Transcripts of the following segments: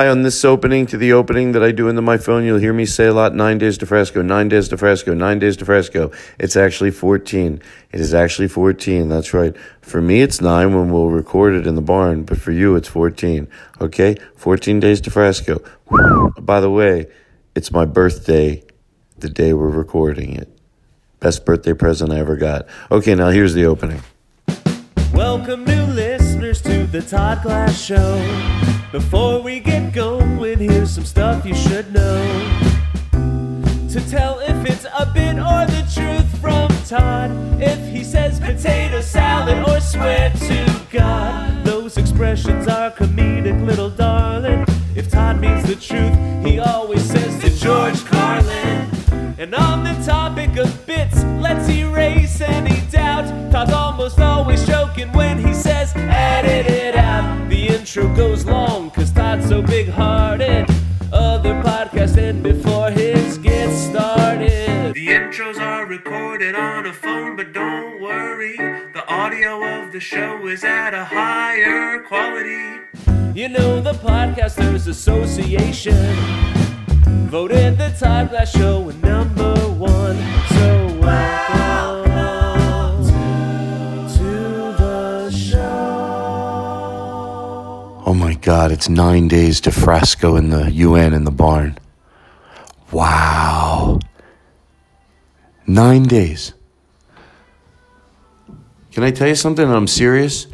Hi, on this opening to the opening that I do into my phone, you'll hear me say a lot nine days to Frasco, nine days to Frasco, nine days to Frasco. It's actually 14. It is actually 14. That's right. For me, it's nine when we'll record it in the barn, but for you, it's 14. Okay? 14 days to Frasco. By the way, it's my birthday the day we're recording it. Best birthday present I ever got. Okay, now here's the opening. Welcome, new listeners, to the Todd Glass Show. Before we get going, here's some stuff you should know. To tell if it's a bit or the truth from Todd. If he says potato salad or swear to God, those expressions are comedic, little darling. If Todd means the truth, he always says to George Carlin. And on the topic of bits, let's erase any doubt. Todd's almost always joking when he says, edit it out. The intro goes long, cause Todd's so big hearted. Other podcasts end before his gets started. The intros are recorded on a phone, but don't worry. The audio of the show is at a higher quality. You know, the Podcasters Association voted the Todd Glass Show a number one. So God, it's nine days to Fresco in the UN in the barn. Wow. Nine days. Can I tell you something? I'm serious.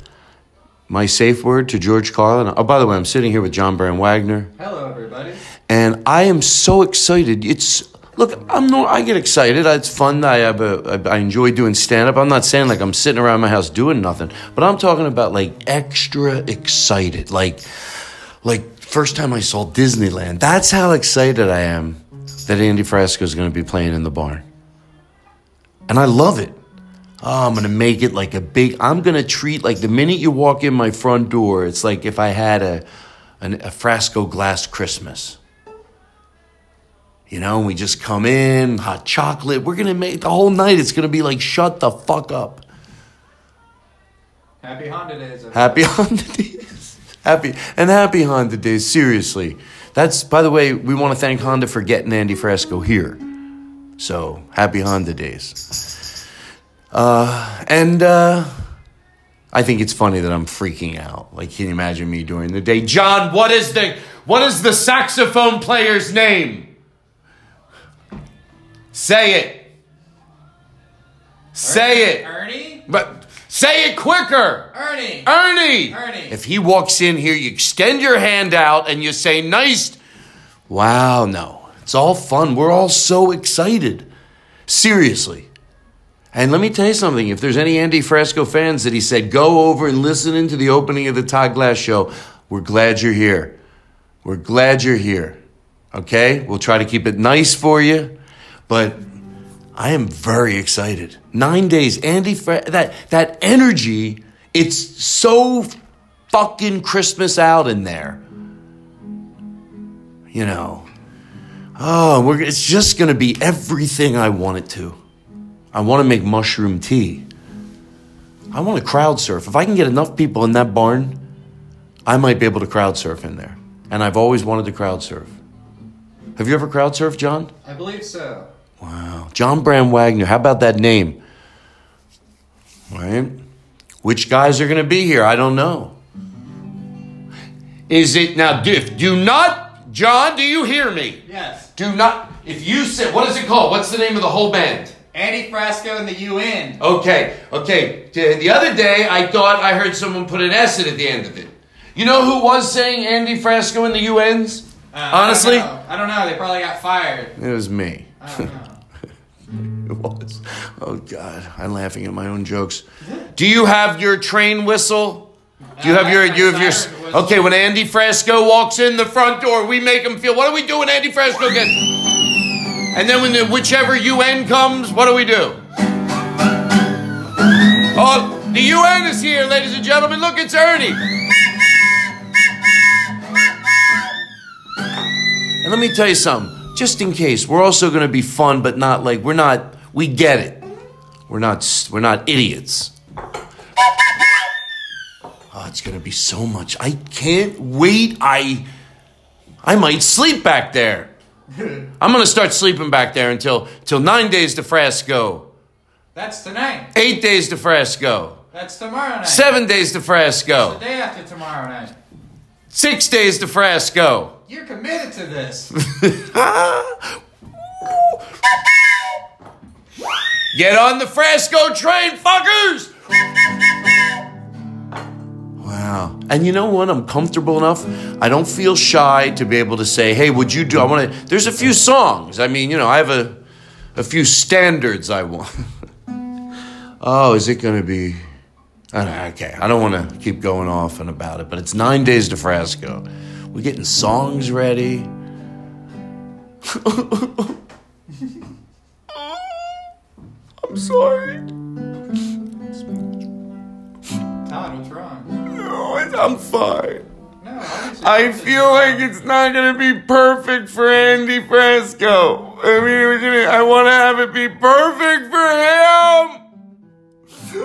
My safe word to George Carlin. Oh, by the way, I'm sitting here with John Brand Wagner, Hello, everybody. and I am so excited. It's look, I'm no, I get excited. It's fun. I have a, I enjoy doing stand up. I'm not saying like I'm sitting around my house doing nothing, but I'm talking about like extra excited, like like first time I saw Disneyland. That's how excited I am that Andy Frasco is going to be playing in the barn, and I love it. Oh, I'm gonna make it like a big. I'm gonna treat like the minute you walk in my front door, it's like if I had a an, a Frasco glass Christmas. You know, we just come in, hot chocolate. We're gonna make the whole night. It's gonna be like shut the fuck up. Happy Honda Days. everybody. Happy Honda days. Happy and happy Honda days. Seriously, that's by the way. We want to thank Honda for getting Andy Frasco here. So happy Honda days. Uh, and uh, I think it's funny that I'm freaking out. Like, can you imagine me during the day? John, what is the what is the saxophone player's name? Say it. Say it. Ernie? But say it quicker. Ernie! Ernie. Ernie. If he walks in here, you extend your hand out and you say, nice. Wow, no. It's all fun. We're all so excited. Seriously. And let me tell you something. If there's any Andy Frasco fans that he said, go over and listen into the opening of the Todd Glass show, we're glad you're here. We're glad you're here. Okay? We'll try to keep it nice for you. But I am very excited. Nine days, Andy. That that energy. It's so fucking Christmas out in there. You know. Oh, it's just gonna be everything I want it to. I want to make mushroom tea. I want to crowd surf. If I can get enough people in that barn, I might be able to crowd surf in there. And I've always wanted to crowd surf. Have you ever crowd surfed, John? I believe so. Wow. John Bram Wagner. How about that name? Right? Which guys are going to be here? I don't know. Is it now? Do, do not, John. Do you hear me? Yes. Do not. If you say, what is it called? What's the name of the whole band? Andy Frasco and the UN. Okay, okay. The the other day, I thought I heard someone put an S at the end of it. You know who was saying Andy Frasco in the UNs? Uh, Honestly, I don't. I don't know. They probably got fired. it was me. It was. Oh God, I'm laughing at my own jokes. Do you have your train whistle? Do you have your you have your Okay, when Andy Frasco walks in the front door, we make him feel what do we do when Andy Frasco gets And then when the whichever UN comes, what do we do? Oh, the UN is here, ladies and gentlemen. Look, it's Ernie. And let me tell you something, just in case, we're also going to be fun, but not like we're not. We get it. We're not. We're not idiots. Oh, it's going to be so much. I can't wait. I. I might sleep back there. I'm gonna start sleeping back there until till nine days to Frasco, That's tonight. eight days to Frasco, That's tomorrow night. seven days to The day after tomorrow night. six days to Frasco. You're committed to this. Get on the Frasco train, fuckers! Wow. And you know what? I'm comfortable enough. I don't feel shy to be able to say, hey, would you do? I want to. There's a few songs. I mean, you know, I have a, a few standards I want. oh, is it going to be. I Okay, I don't want to keep going off and about it, but it's nine days to Frasco. We're getting songs ready. I'm sorry. Todd, what's wrong? No, I'm fine. No, I feel like it's not gonna be perfect for Andy Frasco. I mean, it was gonna- I want to have it be perfect for him.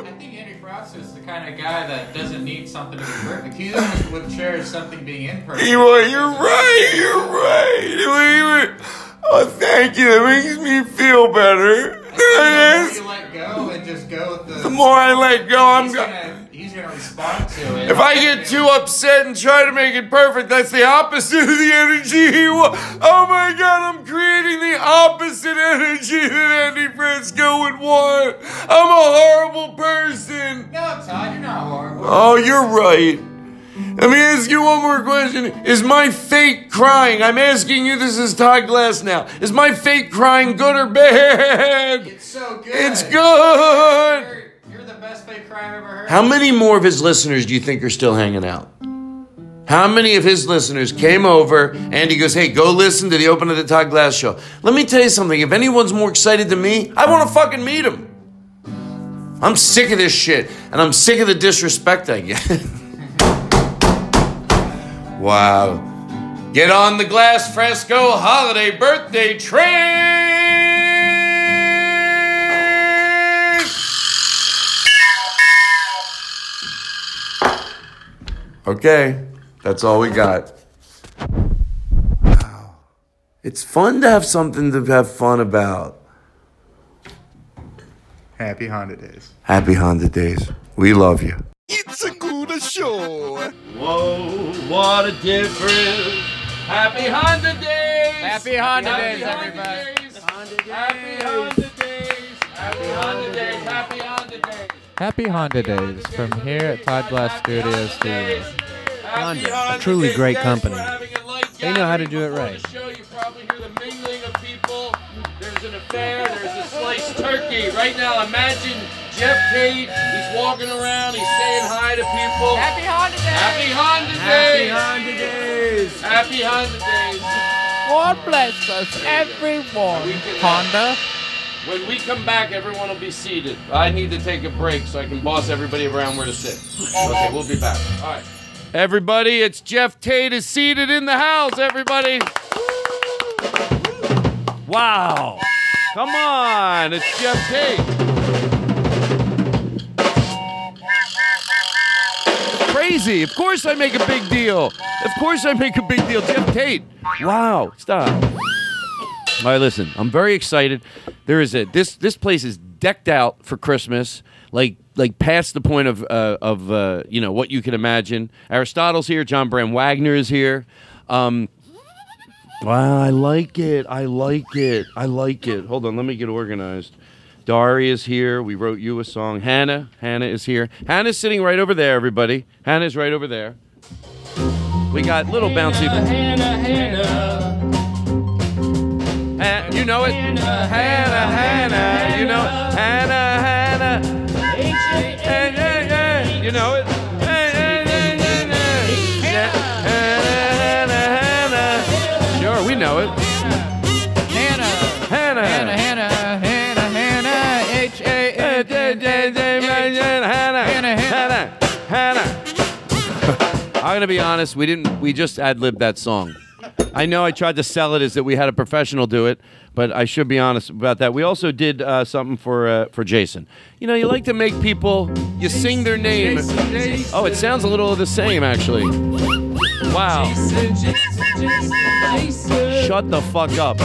I think Andy Frost is the kind of guy that doesn't need something to be perfect. He almost would cherish something being imperfect. You are, you're right. You're right. Oh, thank you. That makes me feel better. I think the more you let go and just go with the. The more I let go, I'm gonna, he's gonna respond to it. If I get too upset and try to make it perfect, that's the opposite of the energy he wants. Oh my god, I'm creating the opposite energy that Andy Frasco would want. I'm a horrible person. No, Todd, you're not horrible. Oh, you're right. Let me ask you one more question. Is my fate crying? I'm asking you this is Todd Glass now. Is my fate crying good or bad? It's so good. It's good. You're, you're the best fake cry I've ever heard. How many more of his listeners do you think are still hanging out? How many of his listeners came over and he goes, Hey, go listen to the Open of the Todd Glass show? Let me tell you something. If anyone's more excited than me, I want to fucking meet him. I'm sick of this shit and I'm sick of the disrespect I get. wow. Get on the Glass Frasco holiday birthday train! Okay, that's all we got. Wow. It's fun to have something to have fun about. Happy Honda Days. Happy Honda Days. We love you. It's a good show. Whoa, what a difference. Happy Honda Days. Happy Honda Days, everybody. Happy Honda Days. Happy Honda Days. Happy Honda Days. Happy Honda Days from here at Todd Glass Studios Studio. Honda, a truly great company. They know how to do it right. Show, you probably hear the mingling of people. There's an affair. There's a sliced turkey. Right now, imagine Geoff Tate. He's walking around. He's saying hi to people. Happy Honda Days. Happy Honda Days. Happy Honda Days. Happy Honda Days. God bless us, everyone. Honda. When we come back, everyone will be seated. I need to take a break so I can boss everybody around where to sit. Okay, we'll be back. All right. Everybody, it's Geoff Tate is seated in the house, everybody. Wow. Come on, it's Geoff Tate. Crazy. Of course I make a big deal. Of course I make a big deal. Geoff Tate. Wow. Stop. All right, listen. I'm very excited. There is a this this place is decked out for Christmas, like like past the point of uh, of uh, you know what you can imagine. Aristotle's here. John Bram Wagner is here. Um, wow, I like it. I like it. I like it. Hold on, let me get organized. Dari is here. We wrote you a song. Hannah, Hannah is here. Hannah's sitting right over there. Everybody, Hannah's right over there. We got little bouncy. Hannah, Hannah. Ha- you know it. Hannah, Hannah, You know it. Hannah, Hannah. Hey. You know it. Gonna be honest. We didn't. We just ad libbed that song. I know I tried to sell it as that we had a professional do it, but I should be honest about that. We also did uh, something for uh, for Jason. You know, you like to make people you sing their name. Oh, it sounds a little the same actually. Wow. Shut the fuck up.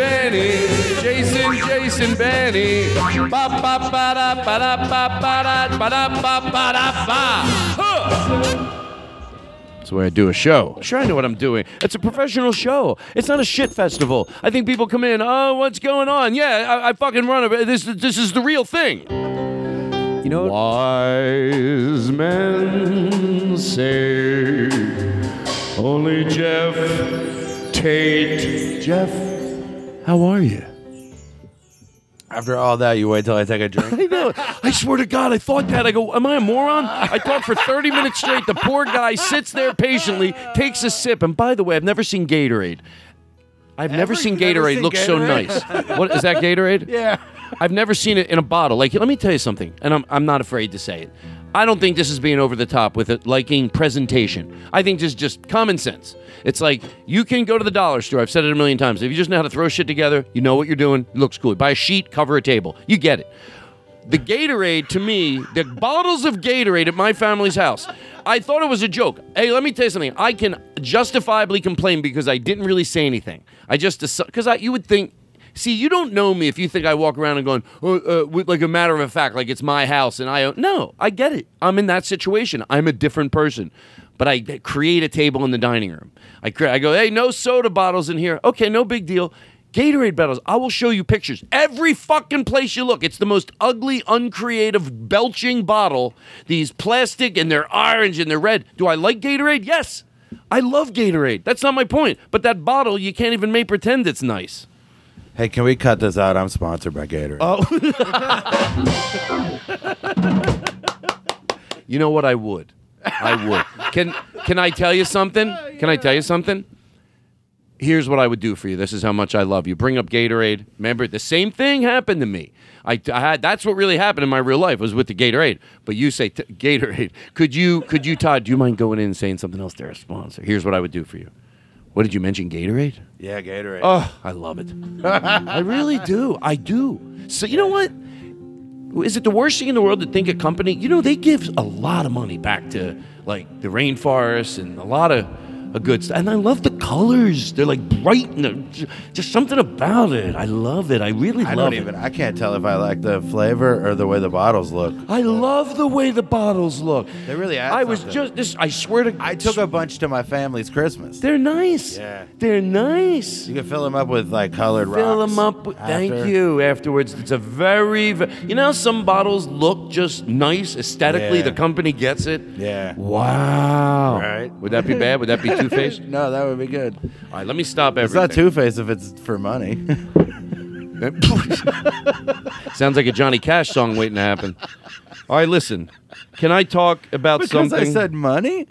Benny. Jason, Jason, Benny. Ba ba ba da ba da ba ba da ba da ba ba da ba. Huh. That's where I do a show. Sure, I know what I'm doing. It's a professional show. It's not a shit festival. I think people come in. Oh, what's going on? Yeah, I, I fucking run it. This this is the real thing. You know, what? Wise men say only Geoff Tate. Geoff, how are you? After all that, you wait till I take a drink. I know. I swear to God, I thought that. I go, am I a moron? I talked for 30 minutes straight. The poor guy sits there patiently, takes a sip. And by the way, I've never seen Gatorade. I've never seen You've never Gatorade seen look so nice. What is that Gatorade? yeah. I've never seen it in a bottle. Like, let me tell you something, and I'm, I'm not afraid to say it. I don't think this is being over the top with it liking presentation. I think this is just common sense. It's like you can go to the dollar store. I've said it a million times. If you just know how to throw shit together, you know what you're doing. It looks cool. Buy a sheet, cover a table. You get it. The Gatorade to me, the bottles of Gatorade at my family's house. I thought it was a joke. Hey, let me tell you something. I can justifiably complain because I didn't really say anything. I just because I you would think. See, you don't know me if you think I walk around and going oh, uh, with like a matter of fact, like it's my house and I. No, I get it. I'm in that situation. I'm a different person, but I create a table in the dining room. I cre- I go, hey, no soda bottles in here. Okay, no big deal. Gatorade bottles. I will show you pictures. Every fucking place you look, it's the most ugly, uncreative, belching bottle. These plastic and they're orange and they're red. Do I like Gatorade? Yes. I love Gatorade. That's not my point. But that bottle, you can't even make pretend it's nice. Hey, can we cut this out? I'm sponsored by Gatorade. Oh. You know what? I would. I would. Can Can I tell you something? Oh, can I tell you something? Here's what I would do for you. This is how much I love you. Bring up Gatorade. Remember, the same thing happened to me. I, I had that's what really happened in my real life was with the Gatorade. But you say t- Gatorade. Could you Could you Todd? Do you mind going in and saying something else? They're a sponsor. Here's what I would do for you. What did you mention? Gatorade. yeah, Gatorade. Oh, I love it. I really do. I do. So you know what? Is it the worst thing in the world to think a company? You know, they give a lot of money back to like the rainforest and a lot of a good stuff. And I love the colors. They're like bright and uh, they're- just something about it. I love it. I really I love don't it. even. I can't tell if I like the flavor or the way the bottles look. I love the way the bottles look. They really add I was something. just this. I swear to. I took a bunch to my family's Christmas. They're nice. Yeah. They're nice. You can fill them up with like colored fill rocks them up. with- Thank after. you. Afterwards, it's a very, ve- you know, how some bottles look just nice aesthetically. Yeah. The company gets it. Yeah. Wow. Right. Would that be bad? Would that be Two Faced? No, that would be good. All right. Let me stop It's everything. not Two Face if it's for money. Sounds like a Johnny Cash song waiting to happen. All right. Listen. Can I talk about because something? I said money.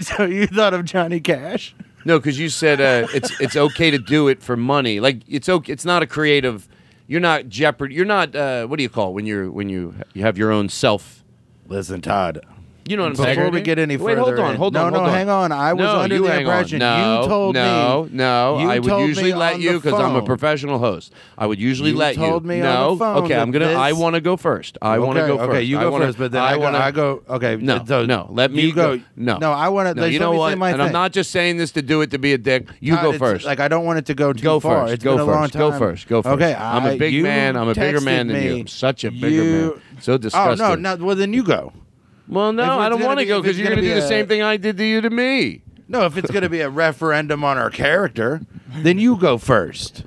So you thought of Johnny Cash? No, because you said uh, it's it's okay to do it for money. Like it's okay. It's not a creative. You're not jeopardy. You're not. Uh, what do you call it when you're when you you have your own self? Listen, Todd. You know what I'm saying? Before we get any further, Wait, further, hold on, hold no, on, no, hold on. hang on. I was no, under you the hang on. impression No, you told no, me. No, you I would told usually let on you the because I'm a phone. professional host. I would usually let You let told you. me on no, the phone okay, I'm gonna. I want to go first. I want to Okay, go first. Okay, you I go wanna, first, but then I I, wanna, I go. Okay, No, so no. Let me you go. No, no. I want to. No, you know what? And I'm not just saying this to do it to be a dick. You go first. Like I don't want it to go too Go far. first. It's Go been a long first. Go time. first. Go first. Okay, I'm a I- big you man. I'm a bigger texted man than you. me. I'm such a bigger You- man. So Oh disgusting. no, no. Well, then you go. Well, no, I don't want to go because you're going to do the same thing I did to you to me. No, if it's going to be a referendum on our character, then you go first.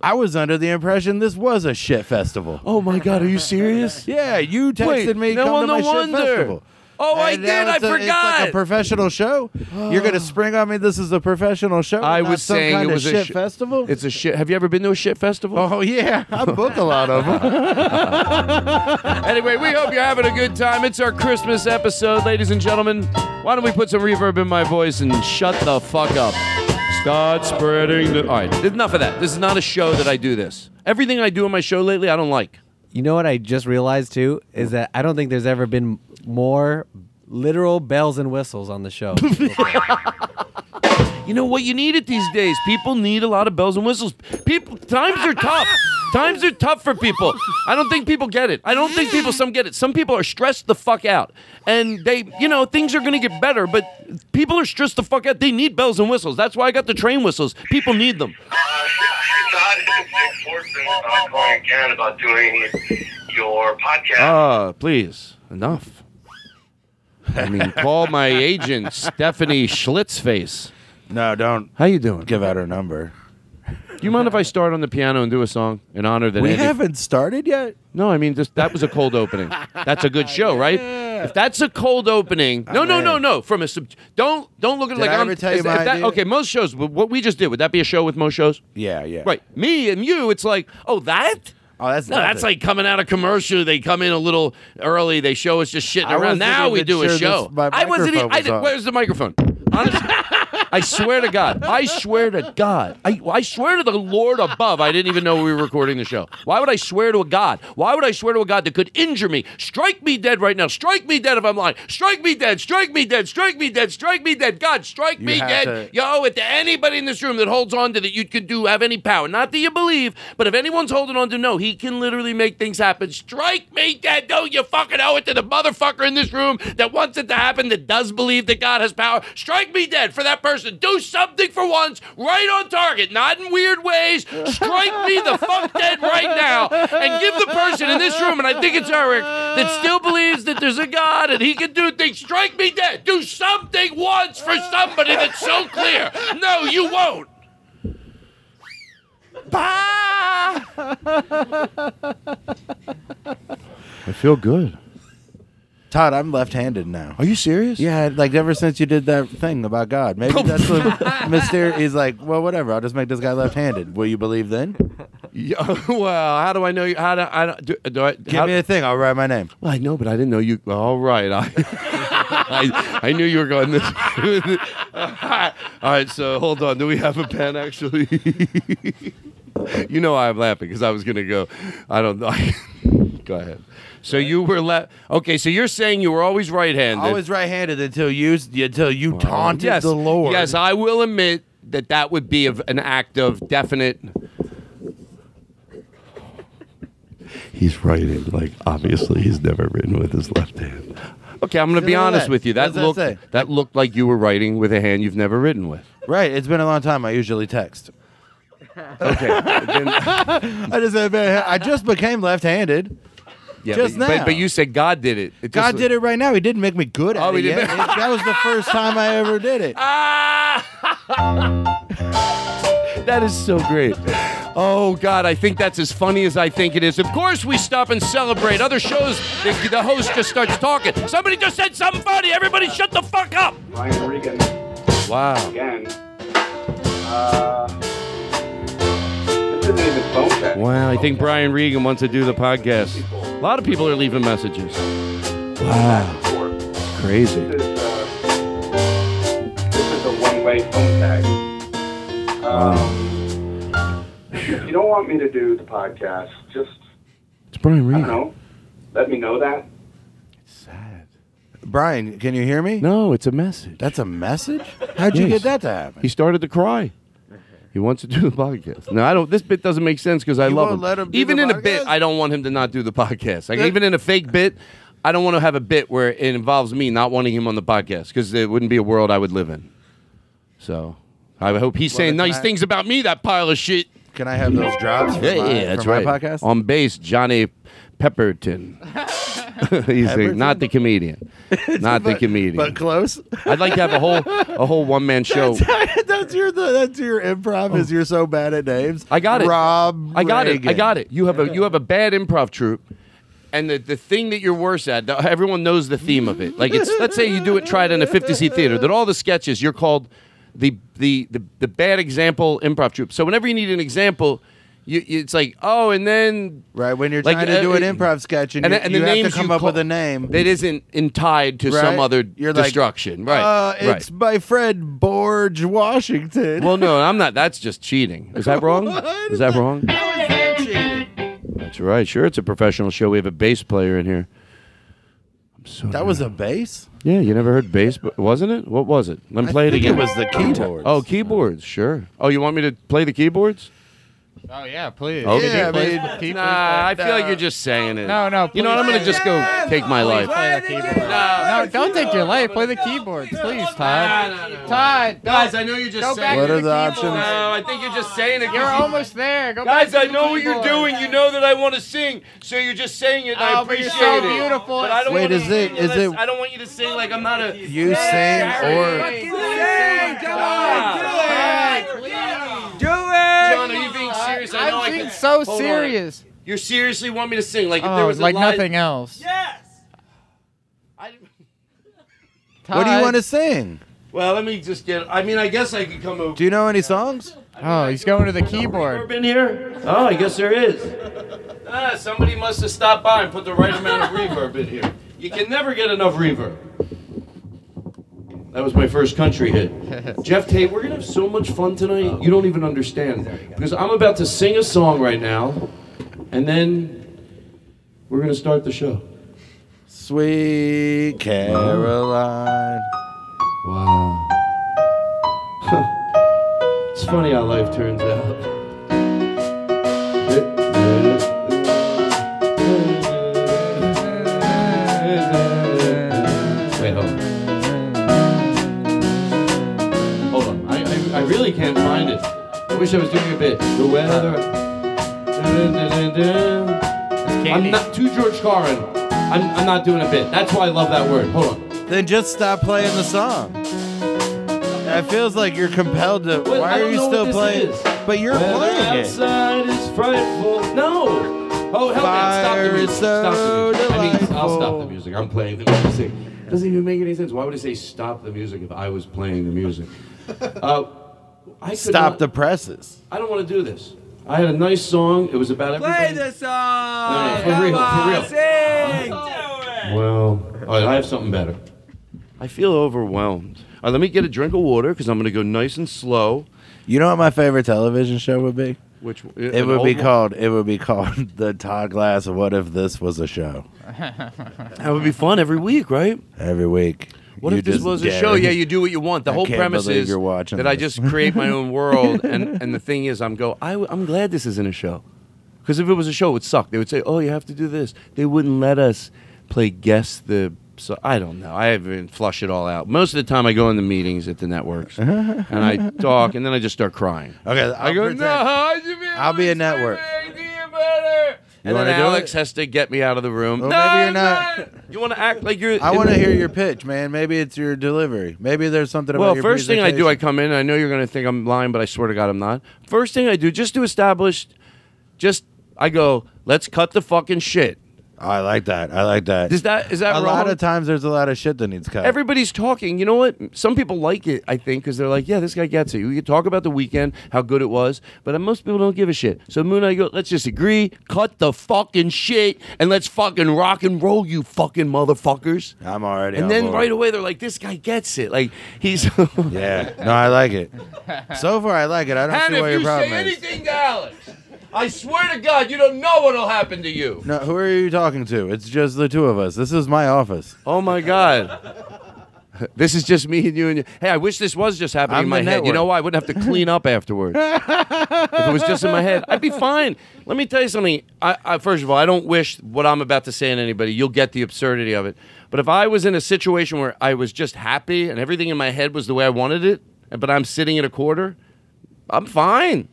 I was under the impression this was a shit festival. Oh my God, are you serious? Yeah, you texted Wait, me no, come well, to no my shit wonder. festival. Oh, I And did. now I it's a- It's forgot. like a professional show. You're going to spring on me. This is a professional show. I not was some saying kind it of was a shit sh- festival. It's a shit. Have you ever been to a shit festival? oh yeah, I book a lot of them. Anyway, we hope you're having a good time. It's our Christmas episode, ladies and gentlemen. Why don't we put some reverb in my voice and shut the fuck up? Start spreading the. All right, enough of that. This is not a show that I do this. Everything I do in my show lately, I don't like. You know what I just realized too is that I don't think there's ever been more literal bells and whistles on the show. You know what you need it these days? People need a lot of bells and whistles. People times are tough. Times are tough for people. I don't think people get it. I don't think people some get it. Some people are stressed the fuck out. And they, you know, things are going to get better, but people are stressed the fuck out. They need bells and whistles. That's why I got the train whistles. People need them. Uh, Todd, it's Nick Fortson. I'm calling again about doing your podcast. Ah, please. Enough. I mean, call my agent, Stephanie Schlitzface. No, don't How you doing? give out her number. Do you mind if I start on the piano and do a song in honor of that We Andy? haven't started yet. No, I mean just that was a cold opening. That's a good show, right? If that's a cold opening, oh, no, no, no, no. From a sub, don't don't look at it Did like I I'm. ever tell you if my that- idea? okay, most shows. What we just did would that be a show with most shows? Yeah, yeah. Right. Me and you, it's like, oh, that. Oh, that's No, that's nothing. like coming out of commercial. They come in a little early. They show us just shitting I around. wasn't Now we even do a sure show. this- my I wasn't. Even, I was did, on. where's the microphone? Honestly, I swear to God. I swear to God. I, I swear to the Lord above. I didn't even know we were recording the show. Why would I swear to a God? Why would I swear to a God that could injure me? Strike me dead right now. Strike me dead if I'm lying. Strike me dead. Strike me dead. Strike me dead. Strike me dead. God, strike You me dead. to- You owe it to anybody in this room that holds on to that you could do have any power. Not that you believe, but if anyone's holding on to no, he can literally make things happen. Strike me dead. Don't you fucking owe it to the motherfucker in this room that wants it to happen, that does believe that God has power. Strike me dead for that person. Do something for once, right on target, not in weird ways. Strike me the fuck dead right now and give the person in this room, and I think it's Eric, that still believes that there's a God and he can do things. Strike me dead. Do something once for somebody that's so clear. No, you won't. Bah! I feel good. Todd, I'm left-handed now. Are you serious? Yeah, like ever since you did that thing about God, maybe that's what Mister. He's like, well, whatever. I'll just make this guy left-handed. Will you believe then? Yeah, well, how do I know you? How do I? don't- Do, do I Give how- me a thing. I'll write my name. Well, I know, but I didn't know you. All right, I, I, I knew you were going this. All right, so hold on. Do we have a pen? Actually, you know why I'm laughing because I was gonna go. I don't know. go ahead. So you were left. Okay, so you're saying you were always right-handed. Always right-handed until you until you taunted yes, the Lord. Yes, I will admit that that would be of an act of definite. He's writing like obviously he's never written with his left hand. Okay, I'm going to be honest that. with you. That What that looked say? that looked like you were writing with a hand you've never written with. right. It's been a long time. I usually text. Okay, then, I just I just became left-handed. Yeah, Just but, now. but, but you said God did it. it God did it right now. He didn't make me good at Oh, he it. didn't make- It- that was the first time I ever did it. Ah! that is so great. Oh God, I think that's as funny as I think it is. Of course, we stop and celebrate. Other shows, the, the host just starts talking. Somebody just said something funny. Everybody, shut the fuck up. Brian Regan Wow. again. Uh, this isn't even phone tag. Wow, I think Brian Regan wants to do the podcast. A lot of people are leaving messages. Wow, crazy. This is, uh, this is a one-way phone tag. Um, if you don't want me to do the podcast, just It's Brian I don't Regan. know. Let me know that. It's sad. Brian, can you hear me? No, it's a message. That's a message? How'd you Yes. get that to happen? He started to cry. He wants to do the podcast. No, I don't. This bit doesn't make sense because I You love won't him. let him do Even the in a bit, podcast? I don't want him to not do the podcast. Like even in a fake bit, I don't want to have a bit where it involves me not wanting him on the podcast because it wouldn't be a world I would live in. So I hope he's saying then nice I- things about me. That pile of shit. Can I have those drops? For Yeah, my, yeah, that's for my right. podcast? On bass, Johnny Pepperton. he's saying, not the comedian, not the comedian. but close. I'd like to have a whole a whole one man show. that's your that's your improv. Is oh. you're so bad at names. I got it. Rob. I got it. I got it. You have a you have a bad improv troupe, and the, the thing that you're worse at, everyone knows the theme of it. Like it's let's say you do it, try it in a 50 seat theater. That all the sketches you're called the the the, the bad example improv troupe. So whenever you need an example, you, it's like oh, and then Right when you're Like, trying to uh, do an improv sketch and, and, you, and you the have to come up call- with a name. that isn't in tied to some other You're like, destruction. right. Uh, right. it's by Fred Borge Washington. Well, no, I'm not. That's just cheating. Is that wrong? Is that wrong? How is that cheating? That's right. Sure, it's a professional show. We have a bass player in here. I'm So That was a bass. yeah. You never heard bass, but wasn't it? What was it? Let me play it think again. It was the keyboards. oh, keyboards. Sure. Oh, you want me to play the keyboards? Oh yeah, please. Okay. Yeah, I Please, mean, please, Nah, I feel like you're just saying it. No, no. You know what? I'm gonna just go take my life. Play the keyboard. No, don't take your life. Play the keyboards, please, Todd. Todd, Guys, I know you're just go saying. back What to are the the options? No, I think you're just saying it. You're 'cause you- almost there. Go Guys, back I know the what you're doing. You know that I want to sing, so you're just saying it. and I Oh, but you're appreciate so it. beautiful. But I don't Wait, want is to it- is unless- it- I don't want you to sing like I'm not a. You sing or Come on, do it. Please. John, are you being serious? I know I I'm being can- so Hold on. serious. You seriously want me to sing like if there Oh, was a like live- nothing else. I- what do you want to sing? well, let me just get. I mean, I guess I could come over. Do you know any songs? Oh, he's going to the keyboard. Reverb in here? Oh, I guess there is. Ah, somebody must have stopped by and put the right amount of reverb in here. You can never get enough reverb. That was my first country hit. Geoff Tate, we're gonna have so much fun tonight. You don't even understand because I'm about to sing a song right now, and then we're gonna start the show. Sweet Caroline. Wow. it's funny how life turns out. Wish I was doing a bit. The weather. I'm not too George Carlin. I'm, I'm not doing a bit. That's why I love that word. Hold on. Then just stop playing the song. It feels like you're compelled to. Why are you still playing? is. But you're Weather playing it. outside is frightful. No. Oh, help Fire me. Stop the music. Stop the music. I mean, I'll stop the music. I'm playing the music. Doesn't even make any sense. Why would I say stop the music if I was playing the music? Uh, I could Stop not- the presses. I don't want to do this. I had a nice song. It was about everybody. Play the song. No, no, for real, for real. Sing. Well, all right, I have something better. I feel overwhelmed. All right, let me get a drink of water because I'm going to go nice and slow. You know what my favorite television show would be? Which uh, It would be called. It would be called the Todd Glass. What if this was a show? That would be fun every week, right? Every week. What You if this was a show? Yeah, you do what you want. The I whole premise is you're watching that I just create my own world, and and the thing is, I'm go. I, am glad this isn't a show, because if it was a show, it would suck. They would say, "Oh, you have to do this." They wouldn't let us play guess the. So I don't know. I haven't flush it all out. Most of the time, I go in the meetings at the networks, and I talk, and then I just start crying. Okay, I I'll go, pretend- no, I I'll be a network. And then Alex has to get me out of the room. Well, no, maybe you're not- man. You want to act like you're. I want to hear your pitch, man. Maybe it's your delivery. Maybe there's something about your. Well, your first thing I do, I presentation. come in. I know you're going to think I'm lying, but I swear to God, I'm not. First thing I do, just to establish, just I go, let's cut the fucking shit. I like that. I like that. Is that is that a wrong? lot of times, there's a lot of shit that needs cut. Everybody's talking. You know what? Some people like it, I think, because they're like, yeah, this guy gets it. We can talk about the weekend, how good it was, but most people don't give a shit. So Moon, I go, let's just agree, cut the fucking shit, and let's fucking rock and roll, you fucking motherfuckers. I'm already. And on then board. right away, they're like, this guy gets it. Like he's. Yeah. No, I like it. So far, I like it. I don't And see what if your you problem say is. anything to Alex, I swear to God, you don't know what'll happen to you. No, who are you talking to? It's just the two of us. This is my office. Oh my God. This is just me and you and you. Hey, I wish this was just happening I'm in my head. You know network. why? I wouldn't have to clean up afterwards. if it was just in my head, I'd be fine. Let me tell you something. I, I, first of all, I don't wish what I'm about to say on anybody. You'll get the absurdity of it. But if I was in a situation where I was just happy and everything in my head was the way I wanted it, but I'm sitting at a quarter, I'm fine.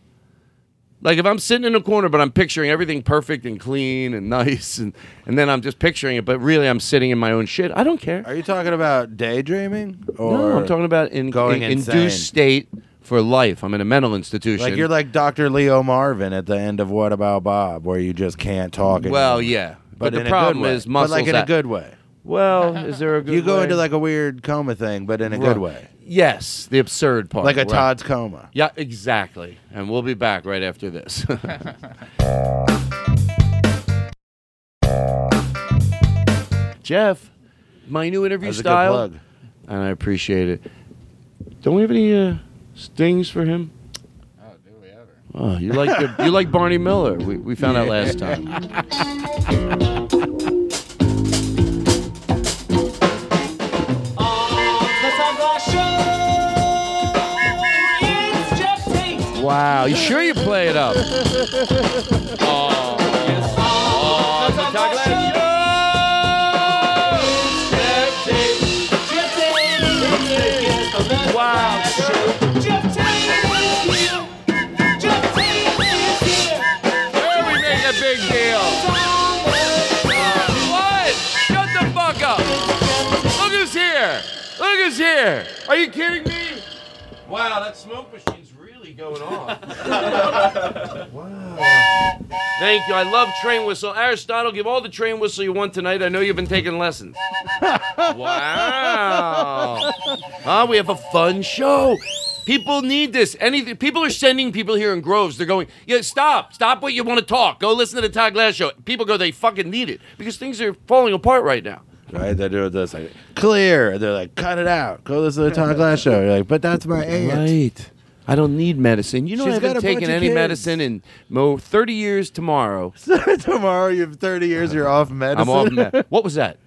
Like if I'm sitting in a corner, but I'm picturing everything perfect and clean and nice, and, and then I'm just picturing it, but really I'm sitting in my own shit. I don't care. Are you talking about daydreaming? Or no, I'm talking about in, going in- insane? induced state for life. I'm in a mental institution. Like you're like Dr. Leo Marvin at the end of What About Bob, where you just can't talk. well, yeah, but, but, the problem is muscles. But like in a good way. Well, is there a good? You go way? into like a weird coma thing, but in a Right. good way, yes, the absurd part, like a right. Todd's coma. Yeah, exactly. And we'll be back right after this. Geoff, my new interview That's a good style, plug. and I appreciate it. Don't we have any uh, stings for him? Oh, do we ever? Oh, you like the, you like Barney Miller? We, we found out last time. Wow. You sure you play it up? Oh. Oh. Wow. Where we a big deal. What? Shut the fuck up. Look who's here. Look who's here. Are you kidding me? Wow, that smoke machine's really going on. wow. Thank you. I love train whistle. Aristotle, give all the train whistle you want tonight. I know you've been taking lessons. wow. Ah, we have a fun show. People need this. Anything. People are sending people here in groves. They're going, yeah, stop, stop what you want to talk. Go listen to the Todd Glass show. People go, they fucking need it because things are falling apart right now. Right? They're. do this like clear. They're like, cut it out. Go listen to the Todd Glass show. You're like, but that's my aunt. Right. I don't need medicine. You know, She's I got haven't a bunch taken of any kids. medicine in mo 30 years tomorrow. Tomorrow you have 30 years. You're off medicine. I'm off. Me- what was that?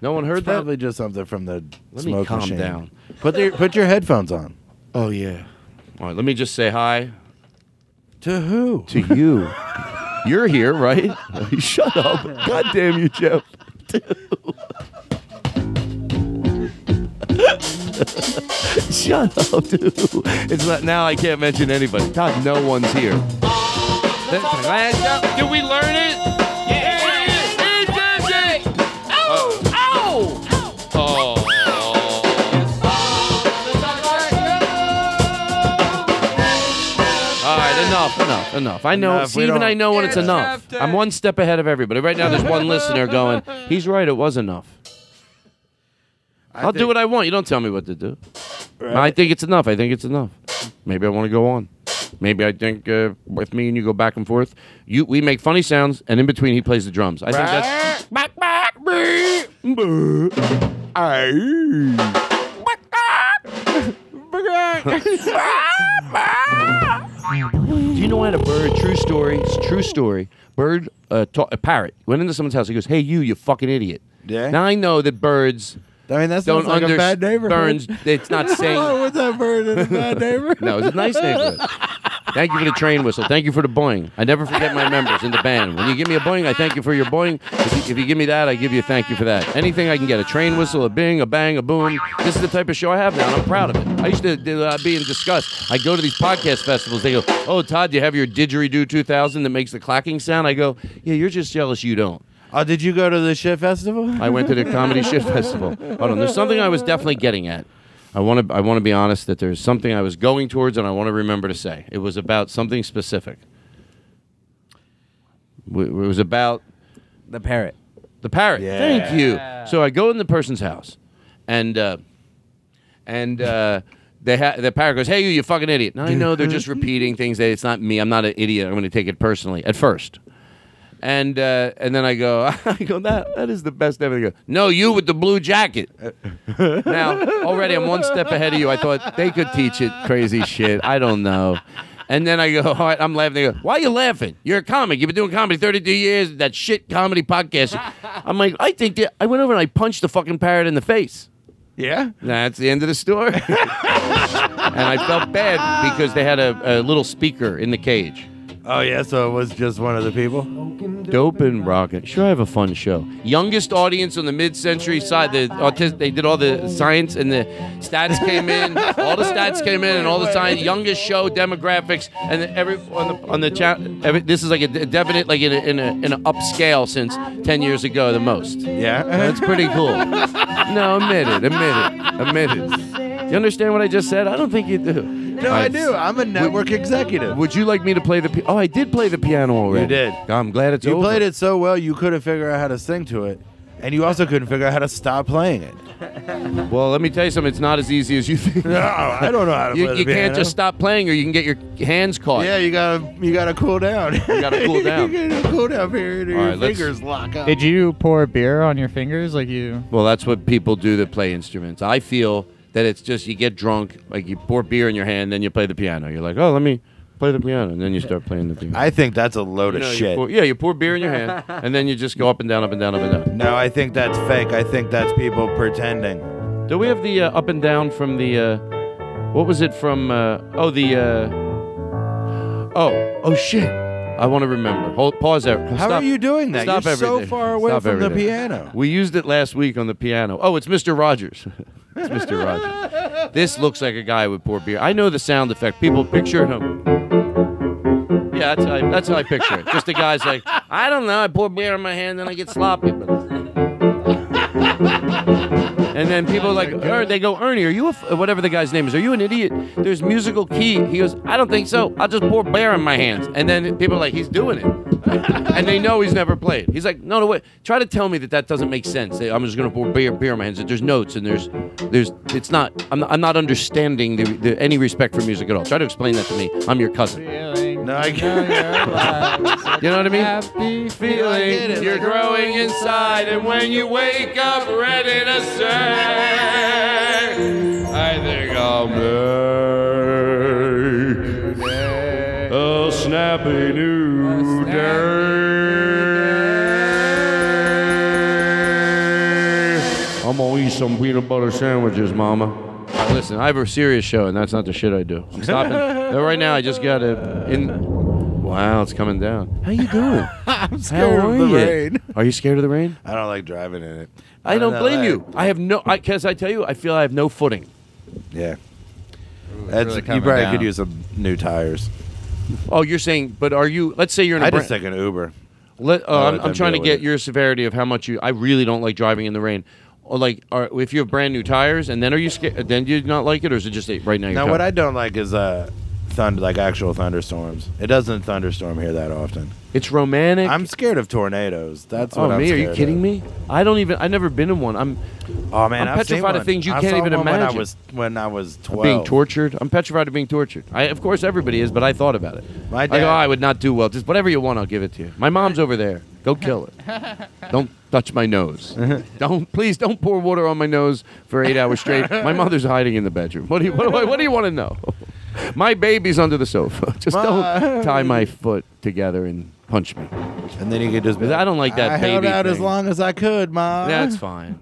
No one heard It's that? probably just something from the Let me calm machine. down. Put your put your headphones on. Oh, yeah. All right, let me just say hi To who? to you. You're here, right? Shut up. God damn you, Geoff. Shut up, dude. It's not now I can't mention anybody. Todd, no one's here. Did we learn it? Yeah. Ow! Ow! Oh. All right, enough, enough, enough. I know, Enough, we Steven, don't- I know when it's It's enough. I'm one step ahead of everybody. Right now, there's one listener going, he's right, it was enough. I'll do what I want. You don't tell me what to do. I think it's enough. I think it's enough. Maybe I want to go on. Maybe I think uh, with me and you go back and forth. You, we make funny sounds, and in between he plays the drums. I think that's. Back, back, brr, brr. Do you know I had a bird? True story. It's a true story. Bird, uh, ta- a parrot, went into someone's house. He goes, "Hey, you, you fucking idiot." Yeah. Now I know that birds I mean, that's don't sounds like a bad neighborhood. Burns, It's not saying. Oh, what's that bird in a bad neighborhood? No, it's a nice neighborhood. Thank you for the train whistle. Thank you for the boing. I never forget my members in the band. When you give me a boing, I thank you for your boing. If you, if you give me that, I give you a thank you for that. Anything I can get a train whistle, a bing, a bang, a boom. This is the type of show I have now, and I'm proud of it. I used to uh, be in disgust. I go to these podcast festivals. They go, "Oh, Todd, do you have your didgeridoo 2000 that makes the clacking sound?" I go, "Yeah, you're just jealous you don't." Oh, did you go to the shit festival? I went to the comedy shit festival. Hold on, there's something I was definitely getting at. I want to I want to be honest that there's something I was going towards and I want to remember to say. It was about something specific. W- It was about The parrot. the parrot. Yeah. Thank you. So I go in the person's house, and uh, and uh, they ha- the parrot goes, "Hey, you, you fucking idiot!" Now I know they're just repeating things. That it's not me. I'm not an idiot. I'm going to take it personally at first. And uh, and then I go, I go that that is the best ever. They go, no, you with the blue jacket. now already I'm one step ahead of you. I thought they could teach it crazy shit. I don't know. And then I go, all right, I'm laughing. They go, why are you laughing? You're a comic. You've been doing comedy 32 years. That shit comedy podcast. I'm like, I think that I went over and I punched the fucking parrot in the face. Yeah. That's the end of the story. and I felt bad because they had a, a little speaker in the cage. Oh yeah. So it was just one of the people. Dope and rockin'. Sure, I have a fun show. Youngest audience on the mid-century side. The autistic, they did all the science and the stats came in. All the stats came in and all the science. Youngest show demographics and then every on the on the chat. Every, this is like a definite like in a, in a in an upscale since ten years ago the most. Yeah. That's pretty cool. No, admit it, admit it, admit it. You understand what I just said? I don't think you do. No, I do. I'm a network executive. Would you like me to play the? Pi- oh, I did play the piano already. You did. I'm glad it's You over. played it so well you couldn't figure out how to sing to it, and you also couldn't figure out how to stop playing it. Well, let me tell you something. It's not as easy as you think. No, I don't know how to You, play the you can't piano. just stop playing, or you can get your hands caught. Yeah, you gotta you gotta cool down. You gotta cool down. you gotta cool down period. Or All your right, let's- fingers lock up. Did you pour beer on your fingers like you? Well, that's what people do that play instruments. I feel that it's just you get drunk, like you pour beer in your hand, then you play the piano. You're like, oh, let me play the piano, and then you start playing the piano. I think that's a load You of know, you shit. pour- yeah, you pour beer in your hand, and then you just go up and down, up and down, up and down. no, I think that's fake. I think that's people pretending. Do we have the uh, up and down from the? Uh, what was it from? Uh, oh, the. Uh, Oh, oh shit! I want to remember. Hold, pause there. How Stop. are you doing that? Stop You're so far away Stop from the piano. We used it last week on the piano. Oh, it's Mr. Rogers. it's Mr. Rogers. This looks like a guy would pour beer. I know the sound effect. People picture him. Yeah, that's how I, that's how I picture it. Just the guy's like, I don't know. I pour beer in my hand, then I get sloppy. And then people are like, er, they go, Ernie, are you a f-, whatever the guy's name is? Are you an idiot? There's musical key. He goes, I don't think so. I'll just pour beer in my hands. And then people are like, he's doing it, and they know he's never played. He's like, no, no, wait. Try to tell me that that doesn't make sense. I'm just gonna pour beer, beer in my hands. There's notes and there's, there's, it's not. I'm not, I'm not understanding the, the, any respect for music at all. Try to explain that to me. I'm your cousin. No, I can't. You know what I mean? Happy feeling get it. you're growing inside, and when you wake up ready to say, I think I'll make a snappy new day. I'm gonna eat some peanut butter sandwiches, Mama. Listen, I have a serious show, and that's not the shit I do. I'm stopping. No, right now, I just got a in. Wow, it's coming down. How you doing? I'm scared How of are the you? rain. Are you scared of the rain? I don't like driving in it. I Not don't in blame LA. you. I have no. I because I tell you, I feel I have no footing. Yeah. That's, really you coming probably down. could use some new tires. Oh, you're saying, but are you? Let's say you're in a. I bra- just take an Uber. Let, uh, I'll I'm, I'm trying to get your severity of how much you. I really don't like driving in the rain. Or like, are, if you have brand new tires, and then are you scared? Then do you not like it, or is it just that right now? Now, what? I don't like is uh, thunder, like actual thunderstorms. It doesn't thunderstorm here that often. It's romantic. I'm scared of tornadoes. That's oh what I'm me? Are you kidding of. me? I don't even. I've never been in one. I'm. Oh man, I'm I've seen petrified of things you I can't saw even one When I was when I was twelve. being tortured. I'm petrified of being tortured. I, of course, everybody is, but I thought about it. My I dad- go, I would not do well. Just whatever you want, I'll give it to you. My mom's over there. Go kill it. don't touch my nose. don't please don't pour water on my nose for eight hours straight. My mother's hiding in the bedroom. What do you what, do I- what do you want to know? My baby's under the sofa. Just don't tie my foot together and punch me. And then you could just. be I don't like that I held baby out as thing. long as I could, ma. That's fine.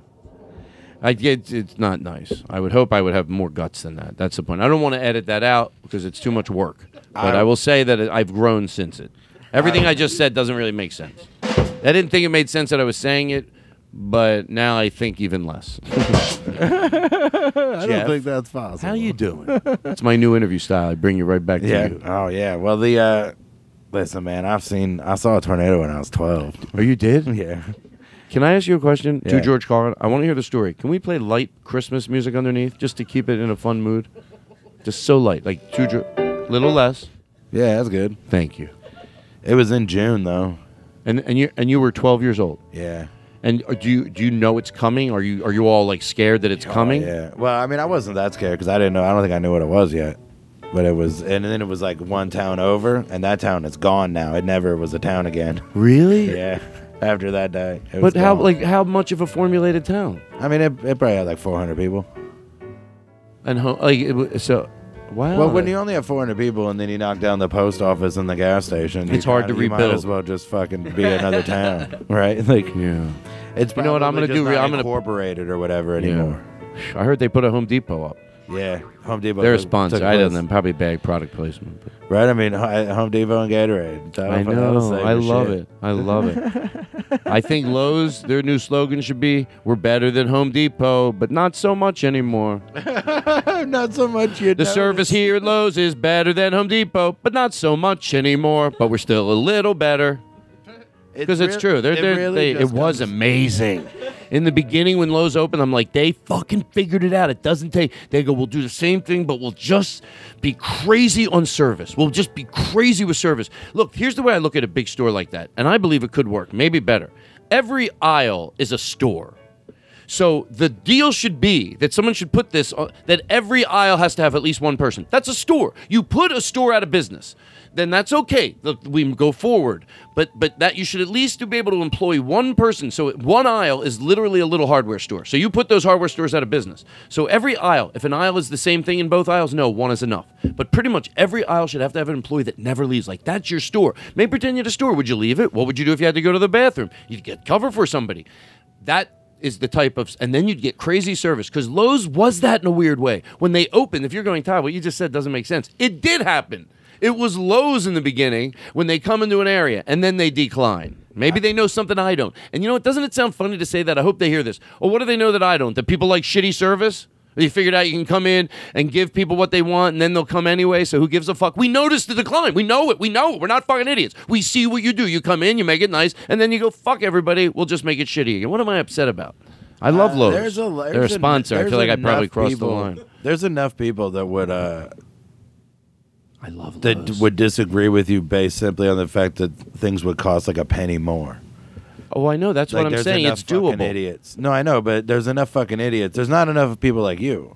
I get it's not nice. I would hope I would have more guts than that. That's the point. I don't want to edit that out because it's too much work. But I, I- will say that I've grown since it. Everything I, just said doesn't really make sense. I didn't think it made sense that I was saying it, but now I think even less. I don't think that's possible. How you doing? That's my new interview style. I bring you right back to Yeah. you. Oh yeah. Well, the uh, listen, man. I've seen. I saw a tornado when I was twelve. Oh, you did? Yeah. Can I ask you a question to Yeah. George Carlin? I want to hear the story. Can we play light Christmas music underneath just to keep it in a fun mood? Just so light, like two, dr- little less. Yeah, that's good. Thank you. It was in June though. And and you and you were 12 years old. Yeah. And uh, do you do you know it's coming? Are you are you all like scared that it's coming? Oh, yeah. Well, I mean, I wasn't that scared because I didn't know. I don't think I knew what it was yet. But it was, and then it was like one town over, and that town is gone now. It never was a town again. Really? yeah. After that day. It was But how gone. like how much of a formulated town? I mean, it, it probably had like 400 people. And ho- like it, wa- so, wow. Well, when you only have 400 people and then you knock down the post office and the gas station, It's you hard kinda- to you Might rebuild. as well just fucking be another town, right? Like, yeah. it's You know what I'm probably gonna just do? not I'm gonna- incorporated or whatever anymore. I heard they put a Home Depot up. Yeah, Home Depot. They're a took- sponsor. took I don't place. know. Probably bad product placement. but- Right? I mean, Ho- Home Depot and Gatorade. That'll- I that'll know. save I your love shit. it. I love it. I think Lowe's, their new slogan should be "We're better than Home Depot, but not so much anymore." not so much. You The service here at Lowe's is better than Home Depot, but not so much anymore. But we're still a little better because it's, true. They're, it they're, really they, it was amazing. In the beginning, when Lowe's opened, I'm like, they fucking figured it out. It doesn't take. They go, we'll do the same thing, but we'll just be crazy on service. We'll just be crazy with service. Look, here's the way I look at a big store like that, and I believe it could work. Maybe better. Every aisle is a store. So the deal should be that someone should put this on, that every aisle has to have at least one person. That's a store. You put a store out of business, then that's okay. We go forward, but but that you should at least be able to employ one person. So one aisle is literally a little hardware store. So you put those hardware stores out of business. So every aisle, if an aisle is the same thing in both aisles, no, one is enough. But pretty much every aisle should have to have an employee that never leaves. Like that's your store. Maybe pretend you're a store. Would you leave it? What would you do if you had to go to the bathroom? You'd get cover for somebody. That is the type of, and then you'd get crazy service because Lowe's was that in a weird way. When they opened, if you're going, Todd, what you just said doesn't make sense. It did happen. It was Lowe's in the beginning when they come into an area and then they decline. Maybe they know something I don't. And you know what? Doesn't it sound funny to say that? I hope they hear this. Or what do they know that I don't? That people like shitty service? You figured out you can come in and give people what they want and then they'll come anyway. So who gives a fuck? We notice the decline. We know it. We know it. We're not fucking idiots. We see what you do. You come in, you make it nice, and then you go, fuck everybody. We'll just make it shitty again. What am I upset about? I love Uh, Lowe's. There's a, there's They're a sponsor. I feel like I probably crossed people- the line. There's enough people that would uh, I love that would disagree with you based simply on the fact that things would cost like a penny more. Oh, I know. That's Like, what I'm there's saying. enough It's doable. fucking idiots. No, I know, but there's enough fucking idiots. There's not enough people like you.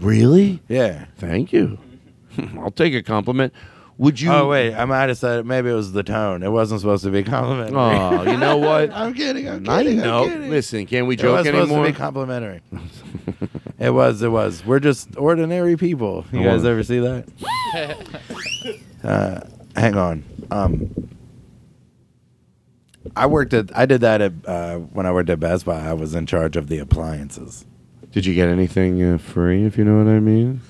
Really? Yeah. Thank you. I'll take a compliment. Would you? Oh wait, I might have said maybe it was the tone. It wasn't supposed to be complimentary. Oh, you know what? I'm kidding. I'm I kidding. know. I'm kidding. Listen, can we It was joke supposed anymore? to be complimentary. it was. It was. We're just ordinary people. You guys ever see that? uh, hang on. Um, I worked at. I did that at uh, when I worked at Best Buy. I was in charge of the appliances. Did you get anything uh, free? If you know what I mean.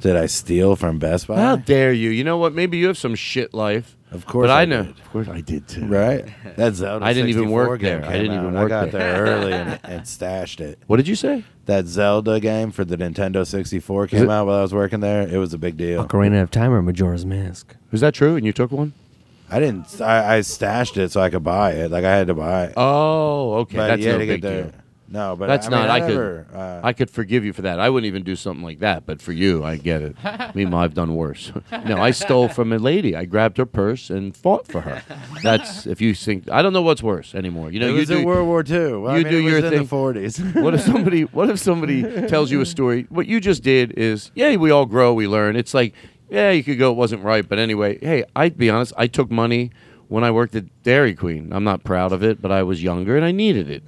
Did I steal from Best Buy? How dare you? You know what? Maybe you have some shit life. Of course but I, I know. did. Of course, I did too. Right. That Zelda. I didn't even work there. I didn't even out. work I got there. there, early and, and stashed it. What did you say? That Zelda game for the Nintendo 64 came out while I was working there. It was a big deal. Ocarina of Time or Majora's Mask? Is that true? And you took one? I didn't. I, I stashed it so I could buy it. Like I had to buy it. Oh, okay. but That's you had no to big there. deal. No, but That's I mean, not. I, I, never, could. uh, I could forgive you for that. I wouldn't even do something like that. But for you, I get it. Meanwhile, I've done worse. no, I stole from a lady. I grabbed her purse and fought for her. That's if you think. I don't know what's worse anymore. You know, it you was do. in World War II. Well, I you mean, do it was your in thing. the 40s. what if somebody what if somebody tells you a story what you just did is yeah we all grow we learn it's like yeah you could go it wasn't right but anyway hey i'd be honest i took money when i worked at dairy queen. I'm not proud of it but i was younger and i needed it.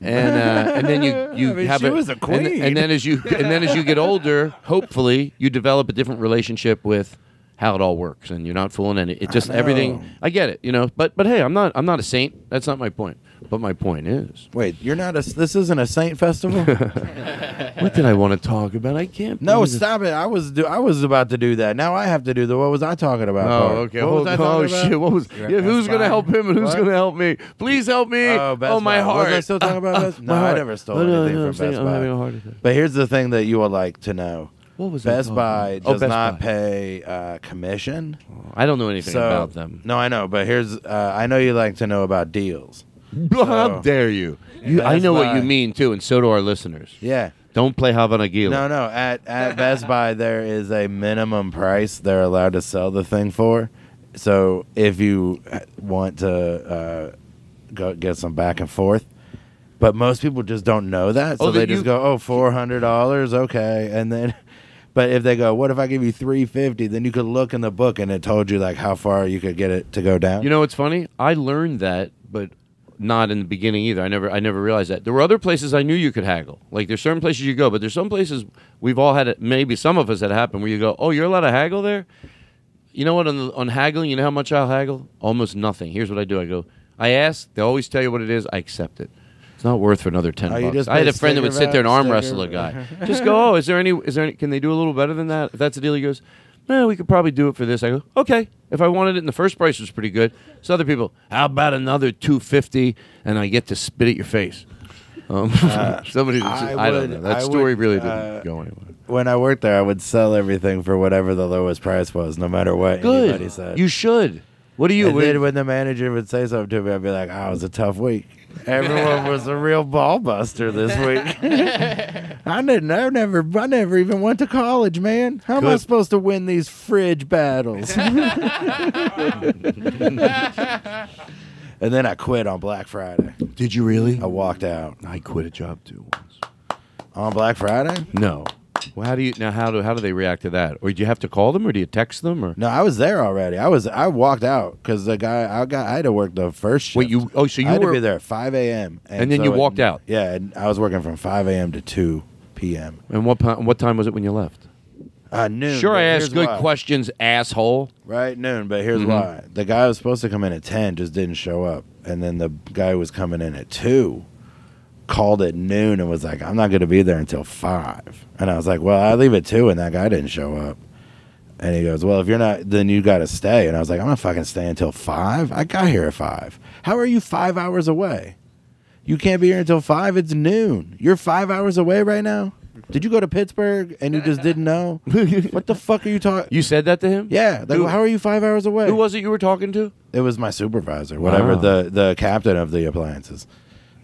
And uh, and then you you I mean, have she was a queen. and, then as you and then as you get older hopefully you develop a different relationship with how it all works and you're not fooling any it just everything i get it you know but but hey i'm not i'm not a saint. That's not my point but my point is Wait, you're not a. This isn't a Saint festival. what did i want to talk about i can't no, stop it. I was. Do, I was about to do that. Now I have to do the. What was I talking about? Oh, part? okay. What was I oh about? shit! What was? Yeah, who's gonna help him and who's What? gonna help me? Please help me! Oh, Best my heart! Was I still talking about Best- No, I never stole Oh, no, anything no, from Best I'm Buy. having a heart attack. But here's the thing that you would like to know. What was Best Buy? Oh, does Best not Buy. pay uh, commission. I don't know anything so, about them. No, I know, but here's. Uh, I know you like to know about deals. How dare you? you I know what Buy. you mean too, and so do our listeners. Yeah. Don't play Hava Nagila. No, no. At at Best Buy, there is a minimum price they're allowed to sell the thing for. So if you uh, want to uh, go get some back and forth, but most people just don't know that, so Oh, that they just you- go, "Oh, four hundred dollars, okay," and then. But if they go, what if I give you three fifty? Then you could look in the book and it told you like how far you could get it to go down. You know what's funny? I learned that, but not in the beginning either. I never I never realized that. There were other places I knew you could haggle. Like there's certain places you go, but there's some places we've all had it maybe some of us had happened where you go, "Oh, you're allowed to haggle there?" You know what on the, on haggling, you know how much I'll haggle? Almost nothing. Here's what I do. I go, I ask, they always tell you what it is, I accept it. It's not worth for another 10 Oh, bucks. I had a friend that would sit there and arm wrestle a guy. Just go, "Oh, is there any is there any, can they do a little better than that?" If that's the deal, he goes, "No, we could probably do it for this." I go, "Okay." If I wanted it and the first price was pretty good. So other people, "How about another 250 and I get to spit at your face?" Um, somebody I, I don't know. That I story would, really didn't uh, go anywhere. when I worked there, I would sell everything for whatever the lowest price was, no matter what anybody said. You should. What do you and what- then when the manager would say something to me, I'd be like, "Oh, it was a tough week. Everyone was a real ball buster this week. I didn't. I never. I never even went to college, man. How am I Good. supposed to win these fridge battles?" and then I quit on Black Friday. Did you really? I walked out I quit a job too once. on Black Friday. No. Well, how do you now? How do how do they react to that? Or do you have to call them, or do you text them, or No, I was there already. I was. I walked out because the guy. I got. I had to work the first shift. wait? You oh, so you I had were to be there at 5 a.m. And then you at- walked out? Yeah, and I was working from 5 a.m. to 2 p.m. And what what time was it when you left? Uh, noon. Sure, but I here's asked good why. questions, asshole. Right, noon. But here's Mhm. why: the guy who was supposed to come in at 10 just didn't show up, and then the guy who was coming in at two called at noon and was like, "I'm not going to be there until 5. And I was like, "Well, I leave at two, and that guy didn't show up." And he goes, "Well, if you're not, then you got to stay." And I was like, "I'm not fucking staying until five. I got here at five. How are you five hours away? You can't be here until five. It's noon. You're five hours away right now. Did you go to Pittsburgh and you just didn't know? what the fuck are you talking? You said that to him? Yeah. Like, Who- how are you five hours away? Who was it you were talking to? It was my supervisor, whatever Wow. the the captain of the appliances.